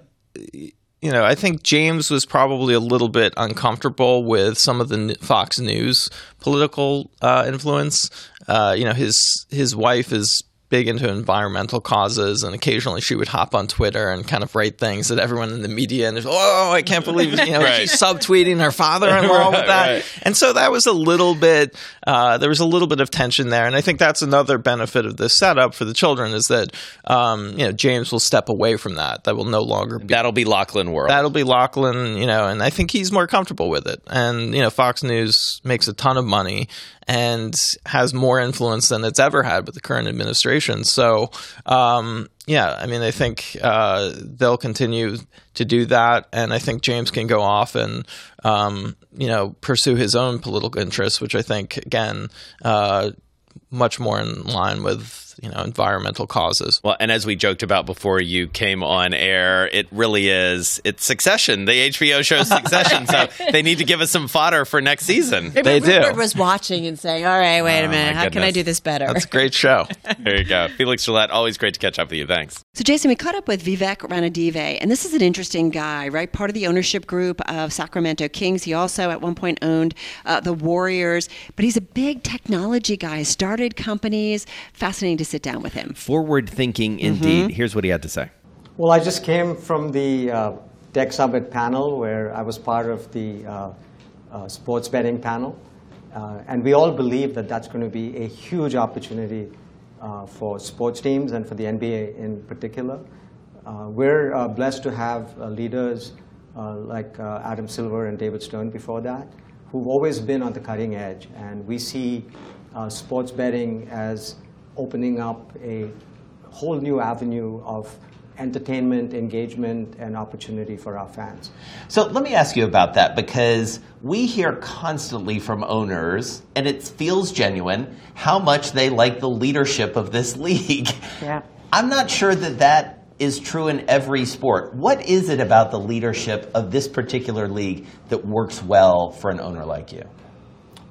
you know, I think James was probably a little bit uncomfortable with some of the Fox News political uh, influence. Uh, you know, his his wife is big into environmental causes, and occasionally she would hop on Twitter and kind of write things that everyone in the media and oh, I can't believe you know Right. she's subtweeting her father-in-law (laughs) with that, right. and so that was a little bit uh, there was a little bit of tension there, and I think that's another benefit of this setup for the children is that um, you know James will step away from that. That will no longer be That'll be Lachlan World. That'll be Lachlan, you know, and I think he's more comfortable with it. And, you know, Fox News makes a ton of money and has more influence than it's ever had with the current administration. So, um, yeah, I mean, I think uh, they'll continue to do that. And I think James can go off and, um, you know, pursue his own political interests, which I think, again, uh, much more in line with, you know, environmental causes. Well, and as we joked about before you came on air, it really is. It's Succession, the HBO show Succession. so (laughs) they need to give us some fodder for next season. Maybe They do. Rupert was watching and saying, "All right, wait Oh, a minute. my How can I do this better?" That's a great show. (laughs) There you go. Felix Gillette, always great to catch up with you. Thanks. So, Jason, we caught up with Vivek Ranadive, and this is an interesting guy, right? Part of the ownership group of Sacramento Kings. He also, at one point, owned uh, the Warriors, but he's a big technology guy, started companies. Fascinating to sit down with him. Forward thinking indeed. Here's what he had to say. Well, I just came from the uh, Tech Summit panel where I was part of the uh, uh, sports betting panel. Uh, and we all believe that that's going to be a huge opportunity uh, for sports teams and for the NBA in particular. Uh, we're uh, blessed to have uh, leaders uh, like uh, Adam Silver and David Stern before that, who've always been on the cutting edge. And we see uh, sports betting as opening up a whole new avenue of entertainment, engagement, and opportunity for our fans. So let me ask you about that because we hear constantly from owners, and it feels genuine, how much they like the leadership of this (laughs) league. Yeah. I'm not sure that that is true in every sport. What is it about the leadership of this particular league that works well for an owner like you?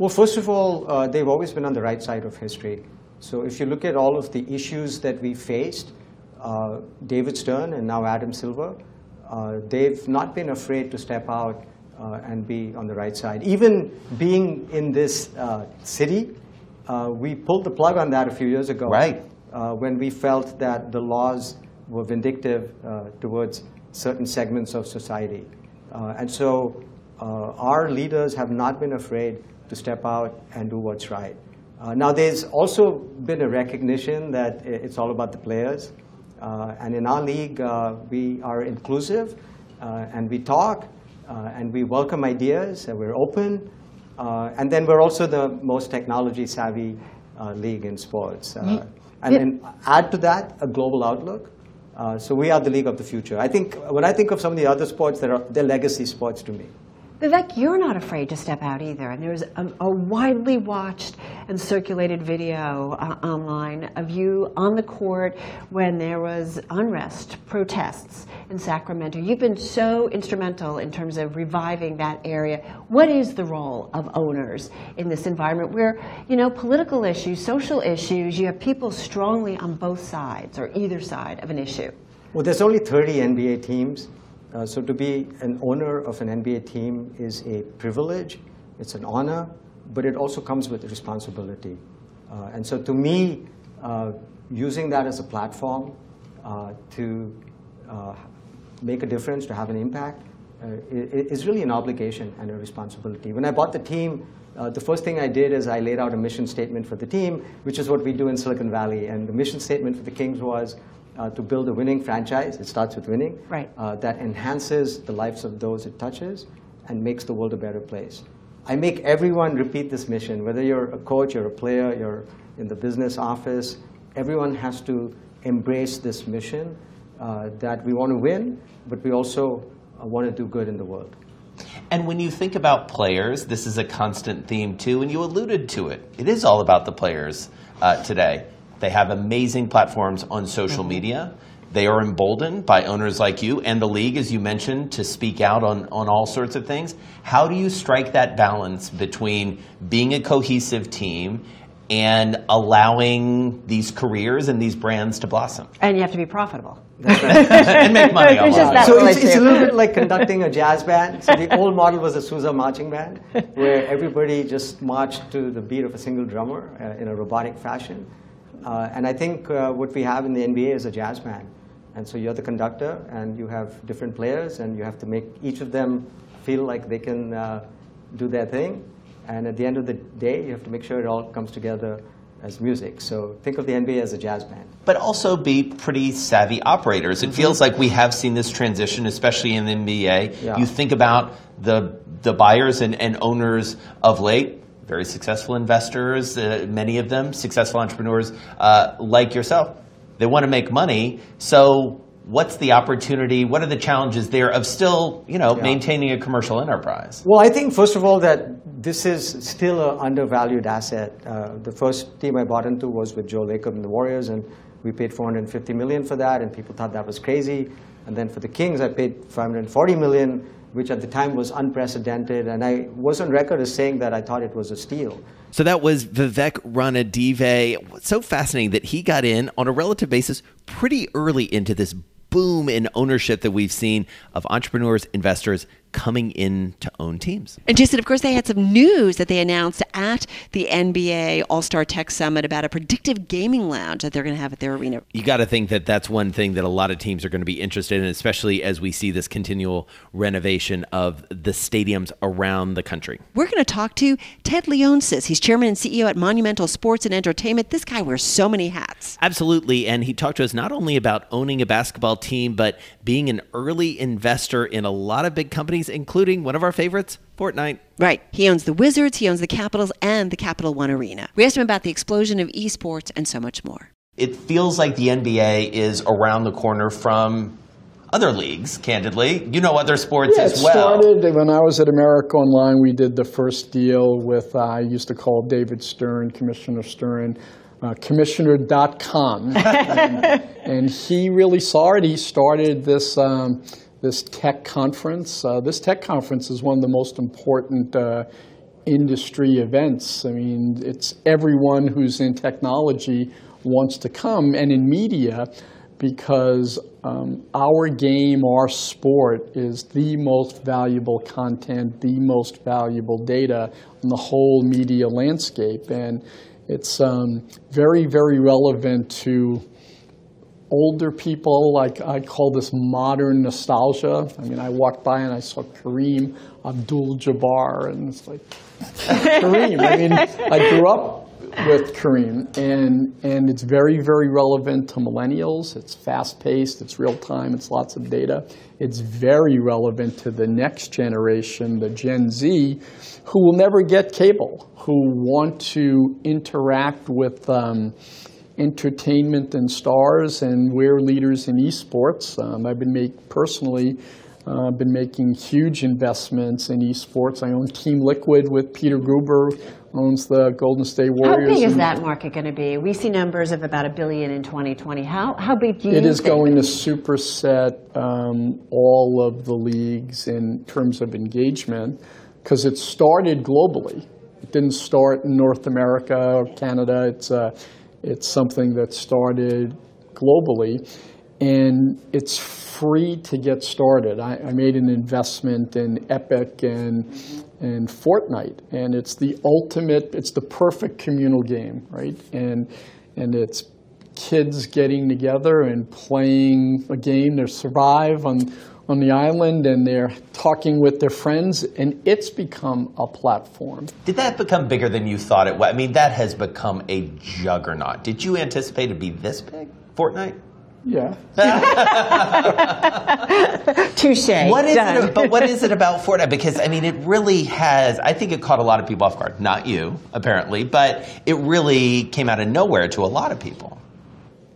Well, first of all, uh, they've always been on the right side of history. So if you look at all of the issues that we faced, uh, David Stern and now Adam Silver, uh, they've not been afraid to step out uh, and be on the right side. Even being in this uh, city, uh, we pulled the plug on that a few years ago. Right. Uh, when we felt that the laws were vindictive uh, towards certain segments of society. Uh, and so our leaders have not been afraid to step out and do what's right. Uh, now, there's also been a recognition that it's all about the players. Uh, and in our league, uh, we are inclusive uh, and we talk uh, and we welcome ideas and we're open. Uh, and then we're also the most technology savvy uh, league in sports. Uh, and then add to that a global outlook. Uh, so we are the league of the future. I think when I think of some of the other sports, they're, they're legacy sports to me. Vivek, you're not afraid to step out either. And there's a, a widely watched and circulated video uh, online of you on the court when there was unrest, protests in Sacramento. You've been so instrumental in terms of reviving that area. What is the role of owners in this environment where, you know, political issues, social issues, you have people strongly on both sides or either side of an issue? Well, there's only 30 NBA teams. Uh, so to be an owner of an NBA team is a privilege, it's an honor, but it also comes with responsibility. Uh, and so to me, uh, using that as a platform uh, to uh, make a difference, to have an impact, is really an obligation and a responsibility. When I bought the team, the first thing I did is I laid out a mission statement for the team, which is what we do in Silicon Valley. And the mission statement for the Kings was uh, to build a winning franchise. It starts with winning. Right. Uh, that enhances the lives of those it touches and makes the world a better place. I make everyone repeat this mission, whether you're a coach, you're a player, you're in the business office, everyone has to embrace this mission uh, that we want to win, but we also uh, want to do good in the world. And when you think about players, this is a constant theme too, and you alluded to it. It is all about the players uh, today. They have amazing platforms on social media. They are emboldened by owners like you and the league, as you mentioned, to speak out on, on all sorts of things. How do you strike that balance between being a cohesive team and allowing these careers and these brands to blossom? And you have to be profitable. (laughs) and make money There's just online. that so it's, it's a little bit like conducting a jazz band. So the old model was a Sousa marching band, where everybody just marched to the beat of a single drummer uh, in a robotic fashion. Uh, and I think uh, what we have in the NBA is a jazz band. And so you're the conductor, and you have different players, and you have to make each of them feel like they can uh, do their thing. And at the end of the day, you have to make sure it all comes together as music. So think of the NBA as a jazz band. but also be pretty savvy operators. It feels like we have seen this transition, especially in the NBA. Yeah. You think about the the buyers and, and owners of late, very successful investors, uh, many of them successful entrepreneurs uh, like yourself. They want to make money, so. What's the opportunity? What are the challenges there of still, you know, Yeah. maintaining a commercial enterprise? Well, I think first of all that this is still an undervalued asset. Uh, the first team I bought into was with Joe Lacob and the Warriors, and we paid 450 million for that, and people thought that was crazy. And then for the Kings, I paid 540 million, which at the time was unprecedented, and I was on record as saying that I thought it was a steal. So that was Vivek Ranadive. So fascinating that he got in on a relative basis pretty early into this boom in ownership that we've seen of entrepreneurs, investors coming in to own teams. And Jason, of course, they had some news that they announced at the NBA All Star Tech Summit about a predictive gaming lounge that they're going to have at their arena. You got to think that that's one thing that a lot of teams are going to be interested in, especially as we see this continual renovation of the stadiums around the country. We're going to talk to Ted Leonsis. He's chairman and CEO at Monumental Sports and Entertainment. This guy wears so many hats. Absolutely. And he talked to us not only about owning a basketball team, but being an early investor in a lot of big companies, including one of our favorites, Fortnite. Right. He owns the Wizards, he owns the Capitals, and the Capital One Arena. We asked him about the explosion of esports and so much more. it feels like the NBA is around the corner from other leagues, candidly. You know other sports yeah, as it well. started when I was at America Online. We did the first deal with, uh, I used to call David Stern, Commissioner Stern, uh, commissioner.com. (laughs) and, and he really saw it. He started this, um, this tech conference. Uh, this tech conference is one of the most important uh, industry events. I mean, it's everyone who's in technology wants to come, and in media, because um, our game, our sport, is the most valuable content, the most valuable data on the whole media landscape. And it's um, very, very relevant to older people. Like I call this modern nostalgia. I mean, I walked by and I saw Kareem Abdul-Jabbar, and it's like Kareem. I mean, I grew up with Kareem, and and it's very, very relevant to millennials. It's fast-paced. It's real-time. It's lots of data. It's very relevant to the next generation, the Gen Z, who will never get cable, who want to interact with. Um, entertainment and stars, and we're leaders in esports. Um, I've been make, personally uh, been making huge investments in esports. I own Team Liquid with Peter Guber, owns the Golden State Warriors. How big is that market going to be? We see numbers of about a billion in 2020. How how big do you It is think? going to superset um, all of the leagues in terms of engagement because it started globally. It didn't start in North America or Canada. It's uh, it's something that started globally, and it's free to get started. I, I made an investment in Epic and and Fortnite, and it's the ultimate. It's the perfect communal game, right? And and it's kids getting together and playing a game to survive on on the island, and they're talking with their friends, and it's become a platform. Did that become bigger than you thought it was? I mean, that has become a juggernaut. Did you anticipate it to be this big, Fortnite? Yeah. (laughs) Touche. What is Done. it? But what is it about Fortnite? Because I mean, it really has. I think it caught a lot of people off guard. Not you, apparently, but it really came out of nowhere to a lot of people.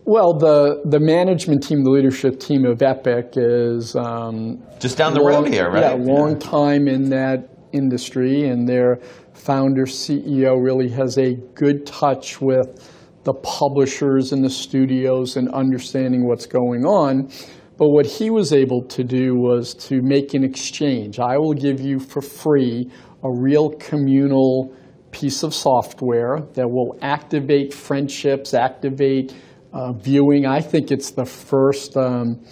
Well, the the management team, the leadership team of Epic is um, Just down the road here, right? Yeah, long time in that industry, and their founder CEO really has a good touch with the publishers and the studios and understanding what's going on. But what he was able to do was to make an exchange. I will give you for free a real communal piece of software that will activate friendships, activate uh, viewing. I think it's the first um,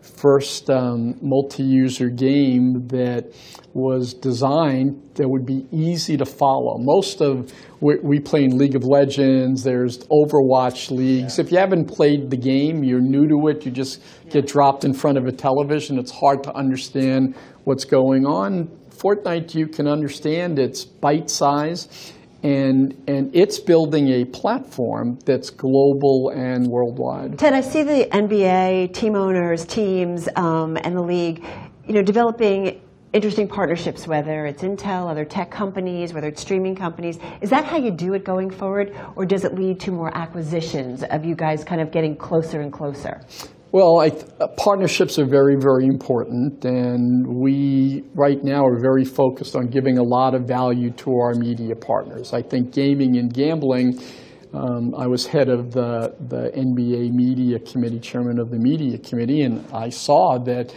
first um, multi-user game that was designed that would be easy to follow. Most of we, we play in League of Legends. There's Overwatch leagues. If you haven't played the game, you're new to it. You just get dropped in front of a television. It's hard to understand what's going on. Fortnite, you can understand. It's bite size and and it's building a platform that's global and worldwide. Ted, I see the NBA team owners, teams, um, and the league, you know, developing interesting partnerships. Whether it's Intel, other tech companies, whether it's streaming companies. Is that how you do it going forward, or does it lead to more acquisitions of you guys kind of getting closer and closer? Well, I uh, partnerships are very, very important, and we right now are very focused on giving a lot of value to our media partners. I think gaming and gambling. Um, I was head of the, the NBA Media Committee, chairman of the Media Committee, and I saw that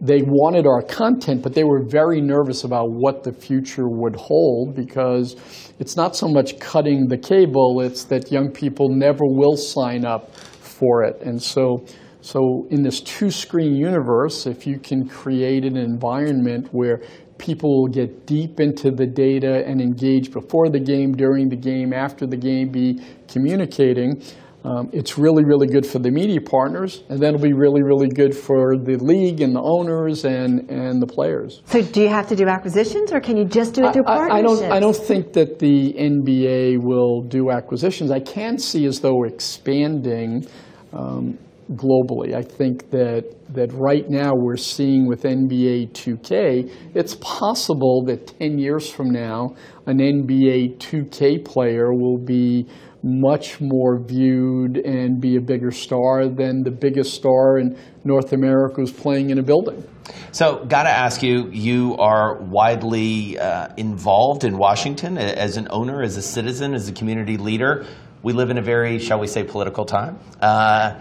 they wanted our content, but they were very nervous about what the future would hold because it's not so much cutting the cable, it's that young people never will sign up for it. And so, so in this two-screen universe, if you can create an environment where people will get deep into the data and engage before the game, during the game, after the game, be communicating, um, it's really, really good for the media partners, and then it'll be really, really good for the league and the owners and, and the players. So, do you have to do acquisitions, or can you just do it through I, I partnerships? don't. I don't think that the NBA will do acquisitions. I can see as though expanding um, globally. I think that that right now we're seeing with NBA 2K, it's possible that 10 years from now, an NBA 2K player will be much more viewed and be a bigger star than the biggest star in North America who's playing in a building. So, got to ask you, you are widely uh, involved in Washington as an owner, as a citizen, as a community leader. We live in a very, shall we say, political time. Uh,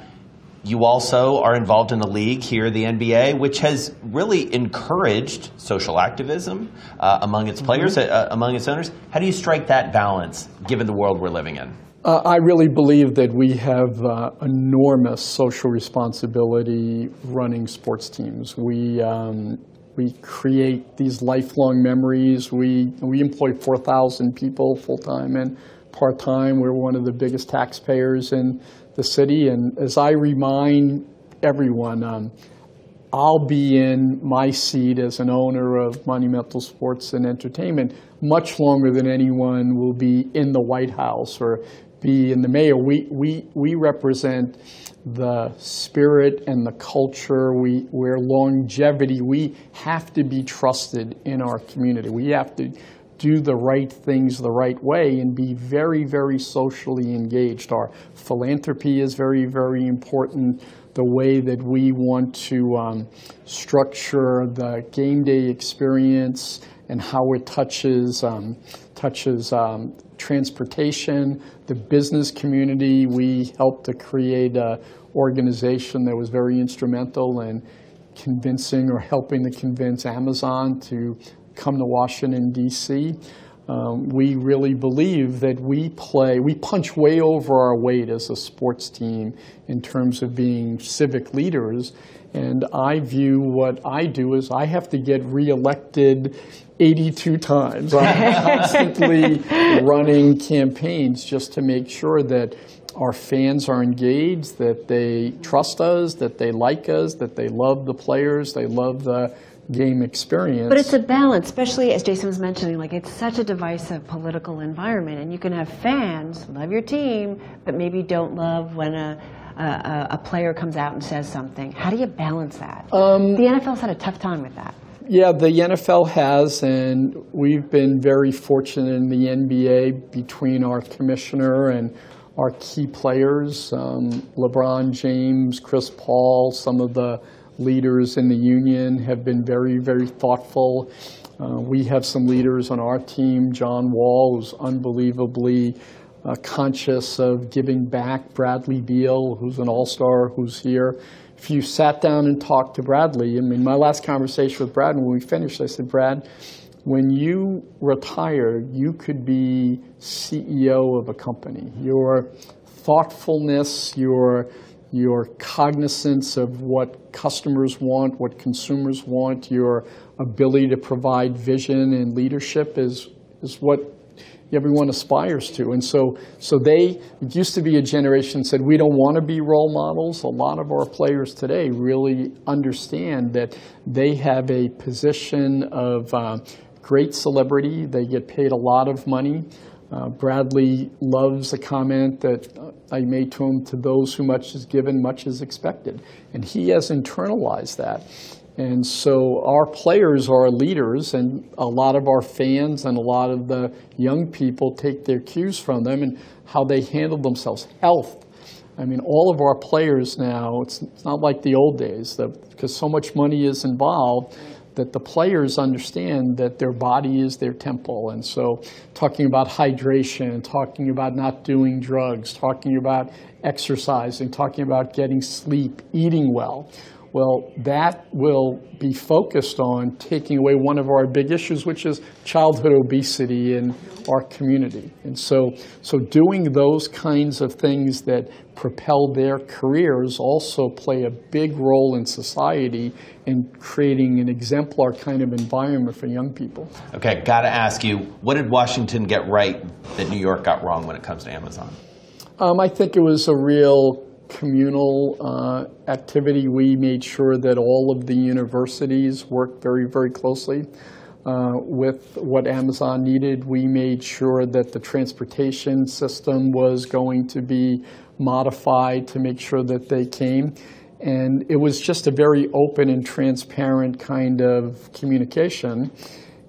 you also are involved in a league here, the NBA, which has really encouraged social activism uh, among its players, Mhm. uh, among its owners. How do you strike that balance given the world we're living in? Uh, I really believe that we have uh, enormous social responsibility running sports teams. We um, we create these lifelong memories. We we employ 4,000 people full time and part time. We're one of the biggest taxpayers in the city. And as I remind everyone, um, I'll be in my seat as an owner of Monumental Sports and Entertainment much longer than anyone will be in the White House or be in the mayor. We, we, we represent the spirit and the culture, we, where longevity, we have to be trusted in our community. We have to do the right things the right way and be very, very socially engaged. Our philanthropy is very, very important. The way that we want to um, structure the game day experience and how it touches um, touches um, transportation, the business community. We helped to create an organization that was very instrumental in convincing or helping to convince Amazon to come to Washington, D.C. Um, we really believe that we play, we punch way over our weight as a sports team in terms of being civic leaders. And I view what I do is I have to get reelected 82 times. I'm (laughs) constantly running campaigns just to make sure that our fans are engaged, that they trust us, that they like us, that they love the players, they love the game experience. But it's a balance, especially as Jason was mentioning, like it's such a divisive political environment, and you can have fans love your team, but maybe don't love when a a, a player comes out and says something. How do you balance that? Um, the NFL's had a tough time with that. Yeah, the NFL has, and we've been very fortunate in the NBA between our commissioner and our key players, um, LeBron James, Chris Paul, some of the leaders in the union have been very, very thoughtful. Uh, we have some leaders on our team, John Wall, who's unbelievably uh, conscious of giving back. Bradley Beal, who's an all-star, who's here. If you sat down and talked to Bradley, I mean, my last conversation with Brad, when we finished, I said, Brad, when you retire, you could be CEO of a company. Your thoughtfulness, your your cognizance of what customers want, what consumers want, your ability to provide vision and leadership is is what everyone aspires to. And so, so they, used to be a generation said, we don't want to be role models. A lot of our players today really understand that they have a position of uh, great celebrity. They get paid a lot of money. Uh, Bradley loves a comment that uh, I made to him, to those who much is given, much is expected. And he has internalized that. And so our players are leaders, and a lot of our fans and a lot of the young people take their cues from them and how they handle themselves. Health. I mean, all of our players now, it's, it's not like the old days, because so much money is involved that the players understand that their body is their temple. And so, talking about hydration, talking about not doing drugs, talking about exercising, talking about getting sleep, eating well. Well, that will be focused on taking away one of our big issues, which is childhood obesity in our community. And so, so doing those kinds of things that propel their careers also play a big role in society in creating an exemplar kind of environment for young people. Okay, got to ask you, what did Washington get right that New York got wrong when it comes to Amazon? Um, I think it was a real communal uh, activity. We made sure that all of the universities worked very, very closely uh, with what Amazon needed. We made sure that the transportation system was going to be modified to make sure that they came. And it was just a very open and transparent kind of communication.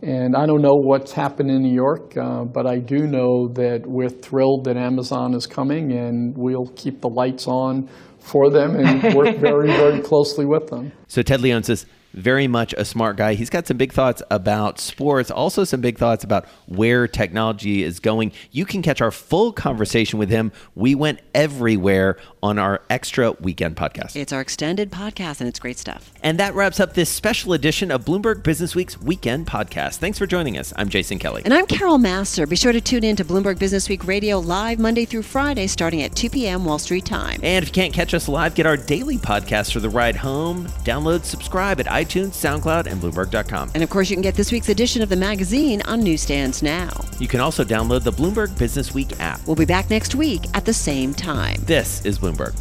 And I don't know what's happened in New York, uh, but I do know that we're thrilled that Amazon is coming, and we'll keep the lights on for them and work very, very closely with them. So Ted Leonsis, very much a smart guy. He's got some big thoughts about sports, also some big thoughts about where technology is going. You can catch our full conversation with him. We went everywhere on our extra weekend podcast. It's our extended podcast, and it's great stuff. And that wraps up this special edition of Bloomberg Businessweek's weekend podcast. Thanks for joining us. I'm Jason Kelly. And I'm Carol Massar. Be sure to tune in to Bloomberg Businessweek Radio live Monday through Friday, starting at 2 p.m. Wall Street time. And if you can't catch us live, get our daily podcast for the ride home. Download, subscribe at iTunes, SoundCloud, and Bloomberg.com. And of course, you can get this week's edition of the magazine on newsstands now. You can also download the Bloomberg Businessweek app. We'll be back next week at the same time. This is Bloomberg.